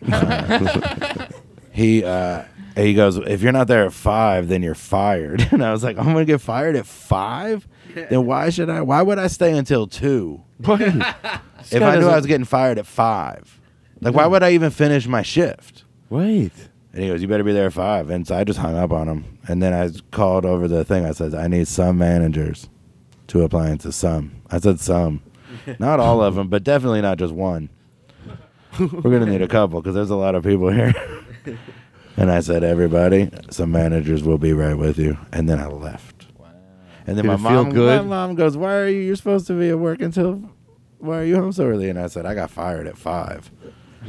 He uh, he goes, if you're not there at five, then you're fired. And I was like, I'm gonna get fired at five. Then why should I? Why would I stay until two? if I knew I was getting fired at five, like why would I even finish my shift? Wait. And he goes, "You better be there at five. And so I just hung up on him. And then I called over the thing. I said, "I need some managers to appliances. Some." I said some, not all of them, but definitely not just one. We're gonna need a couple because there's a lot of people here. and I said, "Everybody, some managers will be right with you." And then I left. Wow. And then Did my mom, good? my mom goes, "Why are you? You're supposed to be at work until." Why are you home so early? And I said, I got fired at five.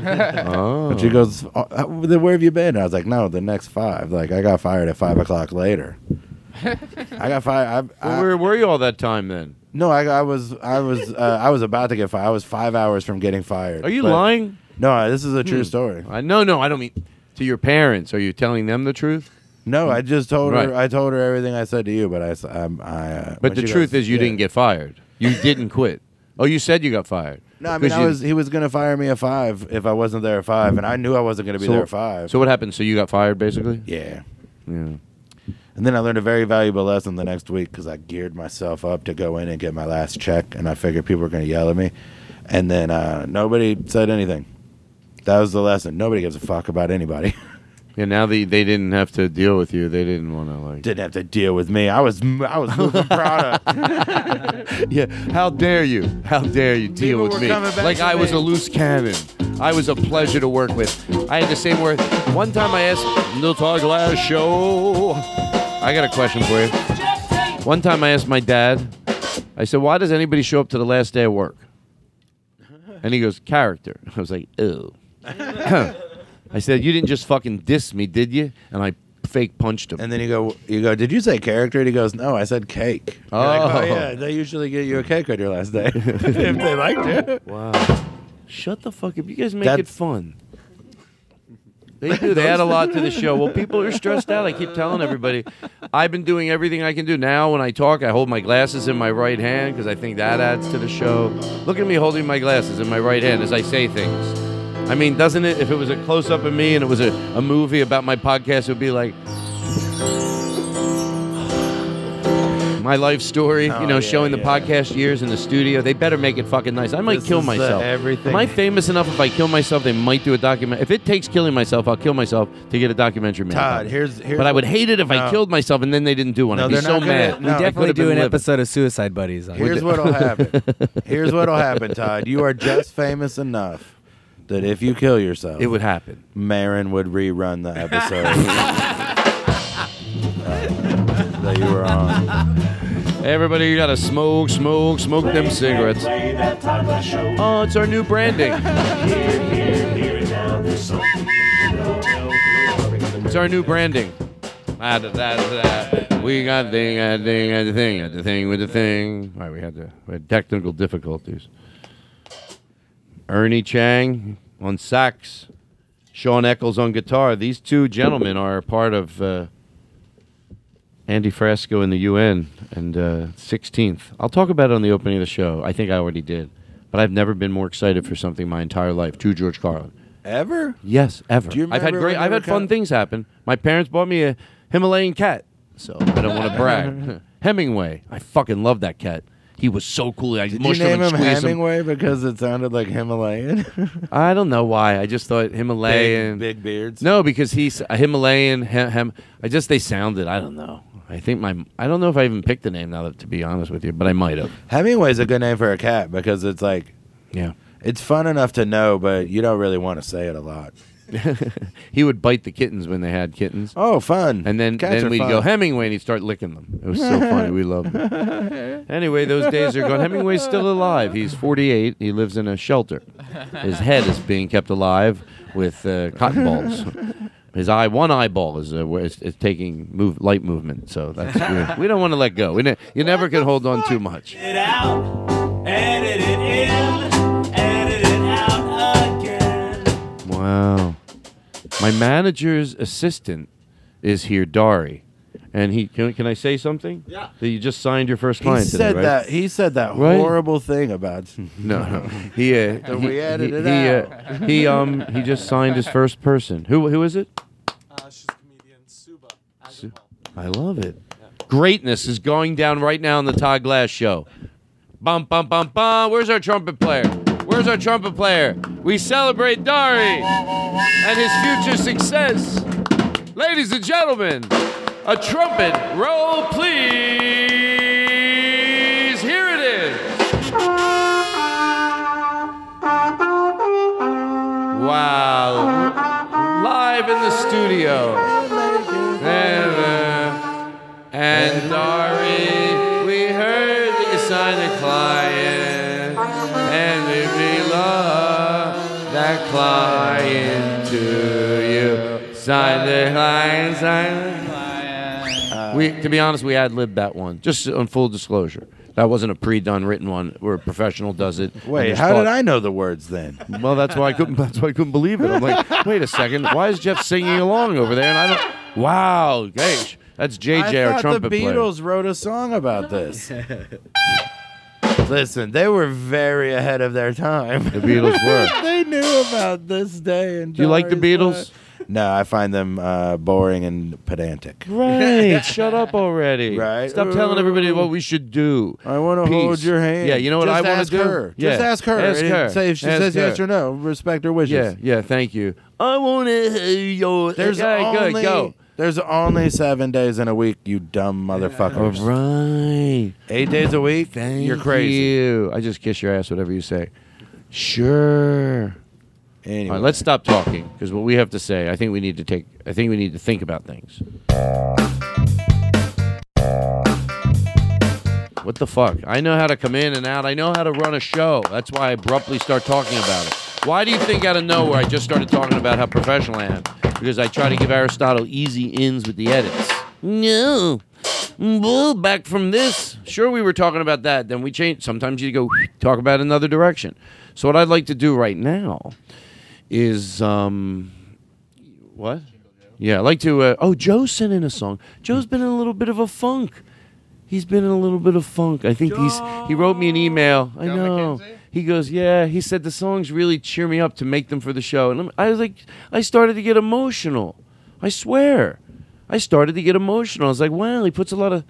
Oh. But she goes, "Oh, uh, then where have you been? And I was like, no, the next five. Like, I got fired at five o'clock later. I got fired. I, Well, where were you all that time then? No, I, I was, I was, uh, I was about to get fired. I was five hours from getting fired. Are you But- lying? No, this is a true Hmm. story. I no, no, I don't mean to your parents. Are you telling them the truth? No, I just told Right. her. I told her everything I said to you, but I, s- um, I. Uh, But when the she truth goes, is, you yeah. didn't get fired. You didn't quit. Oh, you said you got fired. No, I mean, 'Cause I you- was. He was gonna fire me at five if I wasn't there at five, and I knew I wasn't gonna be So- there at five. So what happened? So you got fired, basically. yeah. Yeah. And then I learned a very valuable lesson the next week because I geared myself up to go in and get my last check, and I figured people were going to yell at me. And then uh, nobody said anything. That was the lesson. Nobody gives a fuck about anybody. Yeah. Now they they didn't have to deal with you. They didn't want to like. Didn't have to deal with me. I was I was moving product. Yeah. How dare you? How dare you deal People with me? Like I was a loose cannon. I was a pleasure to work with. I had the same word. One time I asked Todd Glass show. I got a question for you. One time I asked my dad. I said, "Why does anybody show up to the last day of work?" And he goes, "Character." I was like, "Ew." I said, "You didn't just fucking diss me, did you?" And I fake punched him. and then you go, you go. Did you say character? And he goes, No, I said cake. You're like, Oh. oh yeah, they usually get you a cake on your last day if they liked you. Wow. Shut the fuck up. You guys make it fun. They do. They add a lot to the show. Well, people are stressed out. I keep telling everybody. I've been doing everything I can do. Now, when I talk, I hold my glasses in my right hand because I think that adds to the show. Look at me holding my glasses in my right hand as I say things. I mean, doesn't it? If it was a close up of me and it was a, a movie about my podcast, it would be like my life story. Oh, you know, yeah, showing the yeah. podcast years in the studio. They better make it fucking nice. I might This kill is myself. everything. Am I famous enough? If I kill myself, they might do a document. If it takes killing myself, I'll kill myself to get a documentary made. Todd, here's here's. but I would hate it if I killed myself and then they didn't do one. No, I'd be they're so not gonna- mad. no. we definitely do an living. episode of Suicide Buddies. On Here's what'll happen. Here's what'll happen, Todd. You are just famous enough that if you kill yourself, It would happen. Maron would rerun the episode uh, that you were on. Everybody, you gotta smoke, smoke, smoke them cigarettes. Oh, it's our new branding. It's our new branding. Ah, da, da, da. We got thing, got the thing, got the thing, got the thing with the thing. All right, we had the we had technical difficulties. Ernie Chang on sax, Shawn Eckels on guitar. These two gentlemen are part of uh, Andy Frasco in the UN and uh, 16th. I'll talk about it on the opening of the show. I think I already did. But I've never been more excited for something my entire life. To George Carlin. Ever? Yes, ever. Do you I've had great. I've had fun things happen. My parents bought me a Himalayan cat, so I don't want to brag. Hemingway, I fucking love that cat. He was so cool. I Did you mushed name him and him squeezed. Hemingway because it sounded like Himalayan? I don't know why. I just thought Himalayan. big, big beards. No, because he's a Himalayan. Hem, hem, I just they sounded. I don't know. I think my. I don't know if I even picked the name now. That, to be honest with you, but I might have. Hemingway's a good name for a cat because it's like Yeah. it's fun enough to know, but you don't really want to say it a lot. he would bite the kittens when they had kittens. Oh, fun! And then, Cats then are we'd fun. go Hemingway, and he'd start licking them. It was so funny. We loved it. Anyway, those days are gone. Hemingway's still alive. He's 48. He lives in a shelter. His head is being kept alive with uh, cotton balls. His eye, one eyeball is uh, it's, it's taking move light movement. So that's we, we don't want to let go. We ne- you never can hold on too much. it out, edit it in, edit it out again. Wow. My manager's assistant is here, Dari, and he can, can I say something? Yeah. That you just signed your first He client said today, right? that. He said that Right? horrible thing about. No, no. He uh, That he, we edited he, he, out. uh, he um he just signed his first person. Who who is it? Uh, she's a comedian, Suba. Su- I love it. Greatness is going down right now on the Todd Glass show. Bum bum bum bum. Where's our trumpet player? Where's our trumpet player? We celebrate Dari and his future success. Ladies and gentlemen, a trumpet roll, please. Here it is. Wow. Live in the studio. And, Dari, we heard that you signed a client, and we love that client you. Sign the client, sign the client. Uh, we, to be honest, we ad libbed that one, just on full disclosure. That wasn't a pre-done written one where a professional does it. Wait, how thought- did I know the words then? well, that's why I couldn't. That's why I couldn't believe it. I'm like, wait a second. Why is Geoff singing along over there? And I don't. Wow, gosh, that's JJ, I our thought trumpet the player. Beatles wrote a song about this. Listen, they were very ahead of their time. The Beatles were. they knew about this day. And Do you like the Beatles? life. No, I find them uh, boring and pedantic. Right. Shut up already. Right. Stop telling everybody what we should do. I want to Peace. hold your hand. Yeah. You know what Just I want ask to do? Her. Yeah. Just ask her. Ask her. Say if she Ask says yes her. or no. Respect her wishes. Yeah. Yeah. Thank you. I want to your. There's yeah, only good. Go. there's only seven days in a week. You dumb All motherfuckers. right. Eight days a week. Thank You're crazy. you. I just kiss your ass, whatever you say. Sure. Anyway, All right, let's stop talking because what we have to say, I think we need to take. I think we need to think about things. What the fuck? I know how to come in and out. I know how to run a show. That's why I abruptly start talking about it. Why do you think out of nowhere I just started talking about how professional I am? Because I try to give Aristotle easy ins with the edits. No. Well, back from this. Sure, we were talking about that. Then we change. Sometimes you go talk about another direction. So what I'd like to do right now is um, what? Yeah, I like to. Uh, oh, Joe sent in a song. Joe's been in a little bit of a funk. He's been in a little bit of funk. I think he's. He wrote me an email. I Joe know. McKenzie? He goes, yeah. He said the songs really cheer me up to make them for the show, and I'm, I was like, I started to get emotional. I swear, I started to get emotional. I was like, wow, he puts a lot of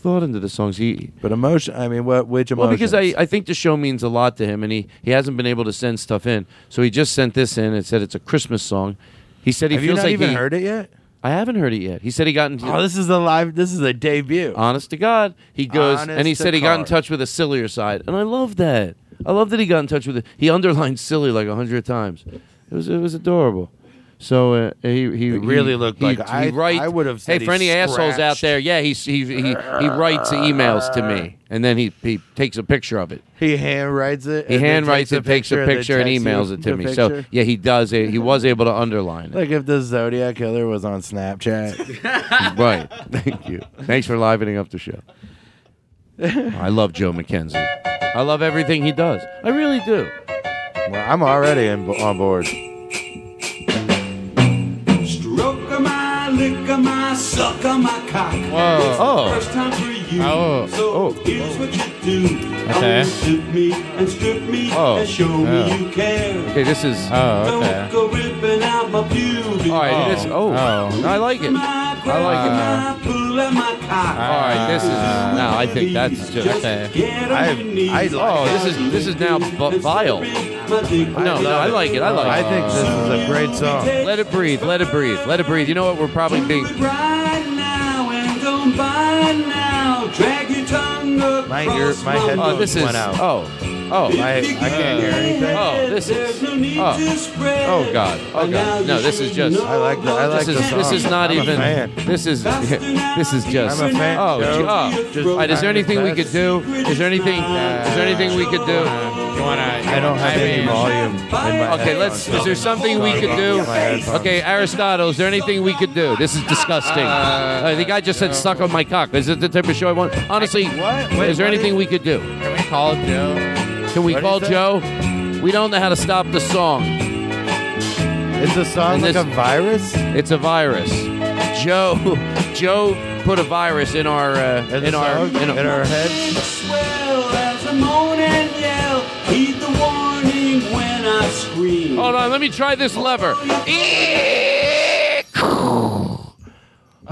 thought into the songs. He but emotion. I mean, what? Which emotion? well, because I, I think the show means a lot to him, and he, he hasn't been able to send stuff in. So he just sent this in and said it's a Christmas song. He said he have you feels not like even he, heard it yet? I haven't heard it yet. He said he got into. Oh, this is a live. This is a debut. honest to God, he goes and he to said he got in God. touch with a sillier side, and I love that. I love that he got in touch with it. He underlined silly like a hundred times. It was it was adorable. So uh, he he It really he- look he, like- he I- I would have Hey, for any assholes out there, yeah, he he he he writes emails to me, and then he he takes a picture of it. He handwrites it. He handwrites it, takes a picture, and emails it to me. So yeah, he does it. He was able to underline it. like if the Zodiac killer was on Snapchat. right. Thank you. Thanks for livening up the show. I love Joe McKenzie. I love everything he does. I really do. well, I'm already in, on board. My, my, suck my cock. Whoa. Oh. First time for you. Oh. So Oh. here's what you do. Okay. Me and strip me Oh. and show me you care. Okay, this is. Oh, Don't go ripping out my all right. Oh. This. Oh. Oh. No, I like it. I like it. my pull and my cock. All right. This is. Uh, No, I think that's just. Okay. I-. I Oh, this is this is now bu- vile. No, no, I like it. I like it. I it. think this is a great song. Let it breathe. Let it breathe. Let it breathe. You know what? We're probably being. Right now and don't bite now. Drag your tongue across My ear- my my headphones Oh, this is. went out. Oh. Oh. I, I can't hear anything. Oh, this is. Oh. Oh God. Oh God. No, this is just. I like the I like This the is song. this is not I'm a even. fan. This is this is just. I'm a fan, Oh, Joe. gee- oh. Just- All right, is there I'm anything we the could do? Is there anything? Is there anything we could do? You wanna? I don't have I any mean- volume. In my Okay, let's. Is there something we could do? Okay, Aristotle, is there anything we could do? This is disgusting. Uh, the guy just said suck on my cock. Is it the type of show I want? Honestly, What? is there anything we could do? Can we call Joe? Can we What call did he say? Joe? We don't know how to stop the song. Is the song And like this- a virus? It's a virus. Joe, Joe put a virus in our uh, In, in our song? in, in our head? Swell as a moan and yell. Heed the warning when I scream. Hold on, let me try this lever.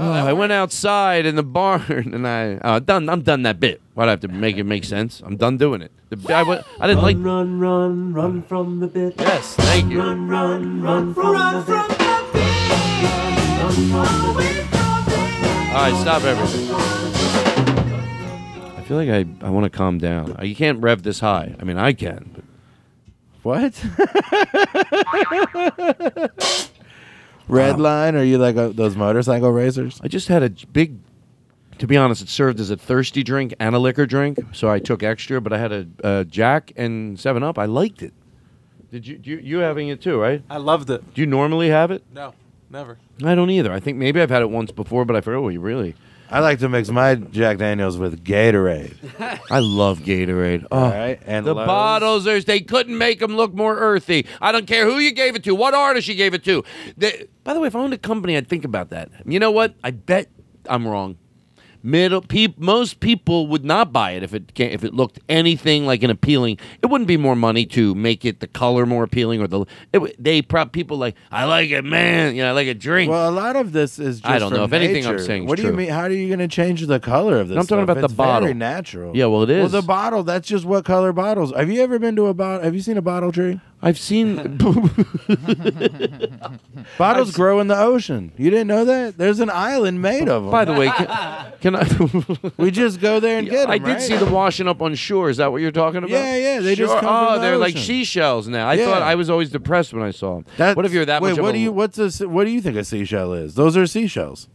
Oh, I went outside in the barn and I uh, done. I'm done that bit. Why'd I have to make it make sense? I'm done doing it. The, I, wa- I didn't like. Run, run, run from the bit. Yes, thank you. Run, run, run from the bit. All right, stop everything. I feel like I, I want to calm down. Uh, You can't rev this high. I mean, I can. But What? Red line? Are you like a, those motorcycle racers? I just had a j- big. To be honest, it served as a thirsty drink and a liquor drink, so I took extra. But I had a, a Jack and Seven Up. I liked it. Did you, you you having it too, right? I loved it. Do you normally have it? No, never. I don't either. I think maybe I've had it once before, but I forgot. Oh, you really? I like to mix my Jack Daniels with Gatorade. I love Gatorade. Oh, All right, and the Lowe's. bottles, there's, they couldn't make them look more earthy. I don't care who you gave it to, what artist you gave it to. They- by the way, if I owned a company, I'd think about that. You know what? I bet I'm wrong. Middle peop, most people would not buy it if it can, if it looked anything like an appealing. It wouldn't be more money to make it the color more appealing or the it, they prop people like I like it, man. You know, I like a drink. Well, a lot of this is just I don't know. If anything I'm saying What do you mean? How are you going to change the color of this? I'm talking stuff? about the bottle. Very natural. Yeah, well, it is Well, the bottle. That's just what color bottles. Have you ever been to a bottle? Have you seen a bottle tree? I've seen. Bottles grow in the ocean. You didn't know that? There's an island made of them. By the way, can, can I? we just go there and get them. I did see them washing up on shore. Is that what you're talking about? Yeah, yeah, they just Sure. come oh, from the they're like seashells now. I Yeah. thought I was always depressed when I saw them. That- what if you're that wait, much? what do you? What's a? What do you think a seashell is? Those are seashells.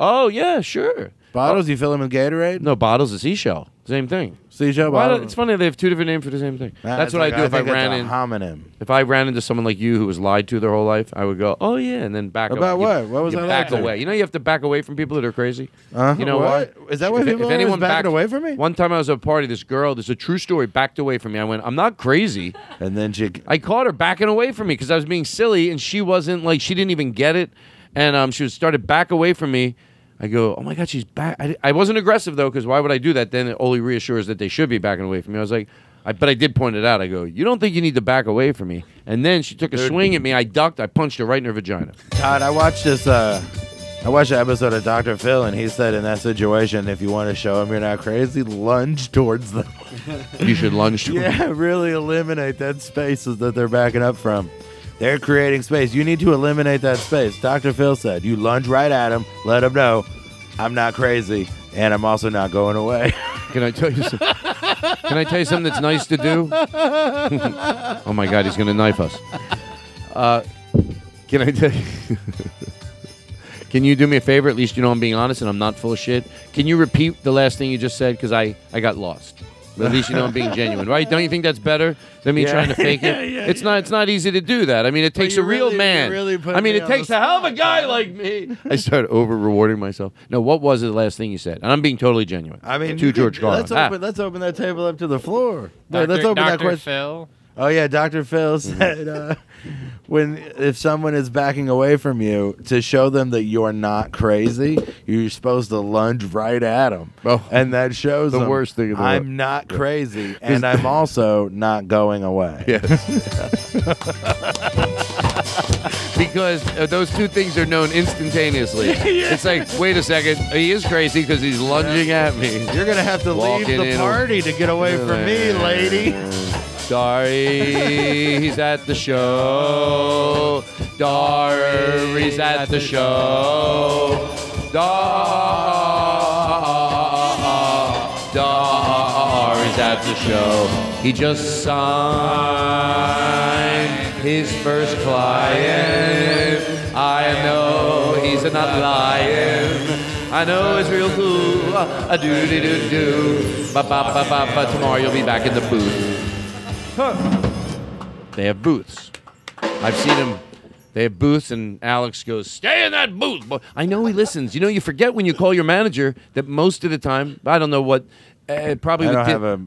Oh yeah, sure. Bottles. You fill them with Gatorade. No, bottles a seashell. Same thing. Bottle. don't- it's funny they have two different names for the same thing. That's what I do if I think it's ran a in. homonym. If I ran into someone like you who was lied to their whole life, I would go, "Oh yeah," and then back About up. what? What was you I back to? away? You know, you have to back away from people that are crazy. Uh-huh. You know What? Is that why If- people always anyone backing backed away from me? One time I was at a party, this girl, this is a true story, backed away from me. I went, "I'm not crazy." And then she. I caught her backing away from me because I was being silly, and she wasn't like she didn't even get it, and um, she was started back away from me. I go, oh my god, she's back. I, I wasn't aggressive though, because why would I do that? Then it only reassures that they should be backing away from me. I was like, I, but I did point it out. I go, you don't think you need to back away from me? And then she took a Dude. swing at me. I ducked. I punched her right in her vagina. Todd, I watched this. Uh, I watched an episode of Dr. Phil, and he said in that situation, if you want to show them you're not crazy, lunge towards them. You should lunge. Yeah, really eliminate that space that they're backing up from. They're creating space. You need to eliminate that space. Dr. Phil said, you lunge right at them, let them know I'm not crazy, and I'm also not going away. Can I tell you? Some, can I tell you something that's nice to do? oh my God, he's gonna knife us. Uh, can I tell you? can you do me a favor? At least you know I'm being honest and I'm not full of shit. Can you repeat the last thing you just said? Because I I got lost. But at least you know I'm being genuine, right? Don't you think that's better than me Yeah. trying to fake it? Yeah, yeah, it's not. It's not easy to do that. I mean, it takes a real really- man. really put I mean, me it takes a hell of a guy like me. I started over rewarding myself. No, what was the last thing you said? And I'm being totally genuine. I mean, to George could- Carlin. Let's Ah. open, let's open that table up to the floor. Wait, Dr. let's open that question. Phil. Oh yeah, Dr. Phil Mm-hmm. said uh, when if someone is backing away from you to show them that you're not crazy, you're supposed to lunge right at them, Oh. and that shows The them, worst thing in the I'm world. not crazy, and I'm also not going away. Yes. because uh, those two things are known instantaneously. It's like, wait a second, he is crazy because he's lunging at me. You're gonna have to Walking leave the party to get away from me, lady. Sorry, he's at the show. Dory's at the show. Dar, Dory's at the show. He just signed his first client. I know he's not lying. I know it's real cool. A doo doo doo do. Ba ba ba ba ba. Tomorrow you'll be back in the booth. Huh. They have booths. I've seen them. They have booths, and Alex goes, "Stay in that booth." But I know he listens. You know, you forget when you call your manager that most of the time, I don't know what. Uh, probably I with don't Di- have a.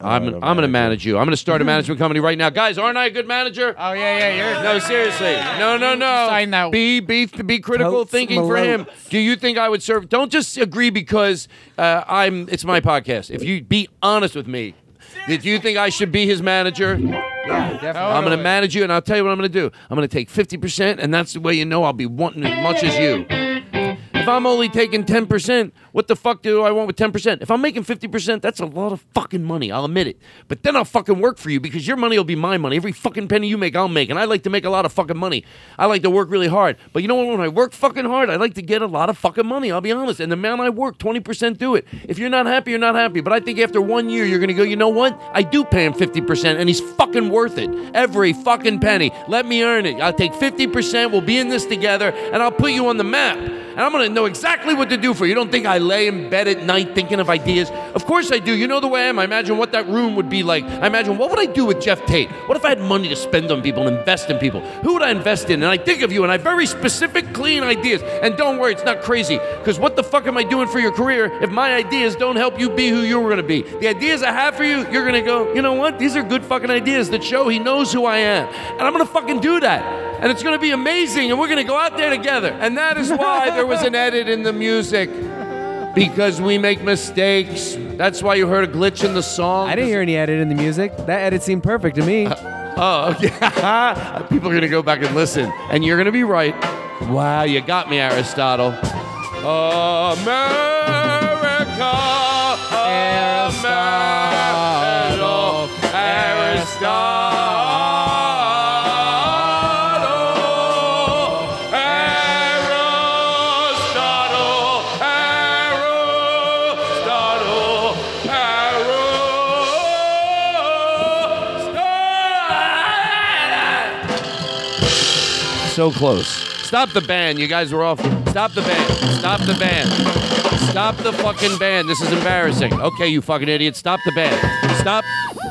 I'm, I'm going to manage manage you. I'm going to start a management company right now, guys. Aren't I a good manager? Oh yeah, yeah. You're No, seriously. No, no, no. Sign that. Be be be critical Totes thinking for him. Do you think I would serve? Don't just agree because uh, I'm. It's my podcast. If you be honest with me, did you think I should be his manager? Yeah, definitely. I'm going to manage you, and I'll tell you what I'm going to do. I'm going to take 50%, and that's the way you know I'll be wanting as much as you. If I'm only taking 10%, what the fuck do I want with 10%? If I'm making 50%, that's a lot of fucking money. I'll admit it. But then I'll fucking work for you because your money will be my money. Every fucking penny you make, I'll make. And I like to make a lot of fucking money. I like to work really hard. But you know what? When I work fucking hard, I like to get a lot of fucking money. I'll be honest. And the amount I work, 20% do it. If you're not happy, you're not happy. But I think after one year, you're going to go, you know what? I do pay him 50%, and he's fucking worth it. Every fucking penny. Let me earn it. I'll take 50%. We'll be in this together, and I'll put you on the map. And I'm going to know exactly what to do for you. You don't think I lay in bed at night thinking of ideas? Of course I do. You know the way I am. I imagine what that room would be like. I imagine what would I do with Geoff Tate? What if I had money to spend on people and invest in people? Who would I invest in? And I think of you, and I have very specific, clean ideas. And don't worry, it's not crazy. Because what the fuck am I doing for your career if my ideas don't help you be who you're going to be? The ideas I have for you, you're going to go, you know what? These are good fucking ideas that show he knows who I am. And I'm going to fucking do that and it's going to be amazing and we're going to go out there together. And that is why there was an edit in the music. Because we make mistakes. That's why you heard a glitch in the song. I didn't hear any edit in the music. That edit seemed perfect to me. oh okay. People are going to go back and listen. And you're going to be right. Wow you got me aristotle. America aristotle. Aristotle so close. Stop the band. You guys were off. Stop the band. Stop the band. Stop the fucking band. This is embarrassing. Okay, you fucking idiot. Stop the band. Stop.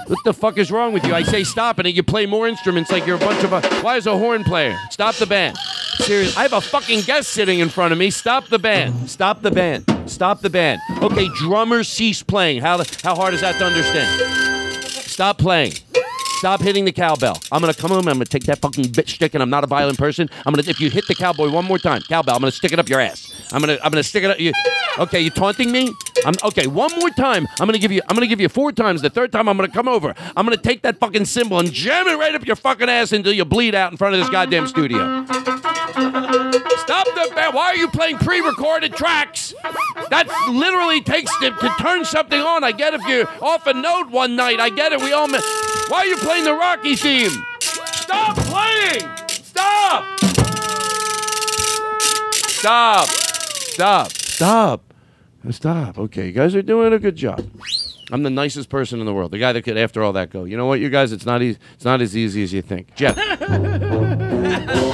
What the fuck is wrong with you? I say stop, and you play more instruments like you're a bunch of. Uh, why is a horn player? Stop the band. Serious. I have a fucking guest sitting in front of me. Stop the band. Stop the band. Stop the band. Okay, drummers cease playing. How how hard is that to understand? Stop playing. Stop hitting the cowbell. I'm gonna come home. I'm gonna take that fucking bitch stick, and I'm not a violent person. I'm gonna if you hit the cowboy one more time, cowbell. I'm gonna stick it up your ass. I'm gonna I'm gonna stick it up you. Okay, you taunting me? I'm okay. One more time. I'm gonna give you. I'm gonna give you four times. The third time, I'm gonna come over. I'm gonna take that fucking cymbal and jam it right up your fucking ass until you bleed out in front of this goddamn studio. Stop the band. Why are you playing pre-recorded tracks? That literally takes to, to turn something on. I get if you're off a note one night. I get it. We all. mi- Why are you playing the Rocky theme? Stop playing. Stop. Stop. Stop. Stop. Uh, stop. Okay, you guys are doing a good job. I'm the nicest person in the world. The guy that could, after all that, go. You know what, you guys? It's not easy. It's not as easy as you think. Geoff.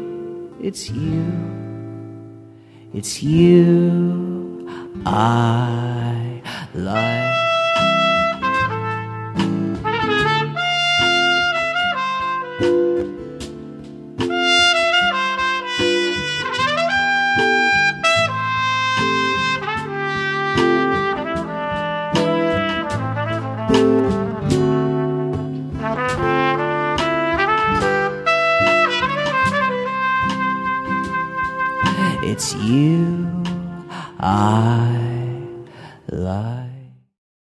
it's you, it's you I like. It's you I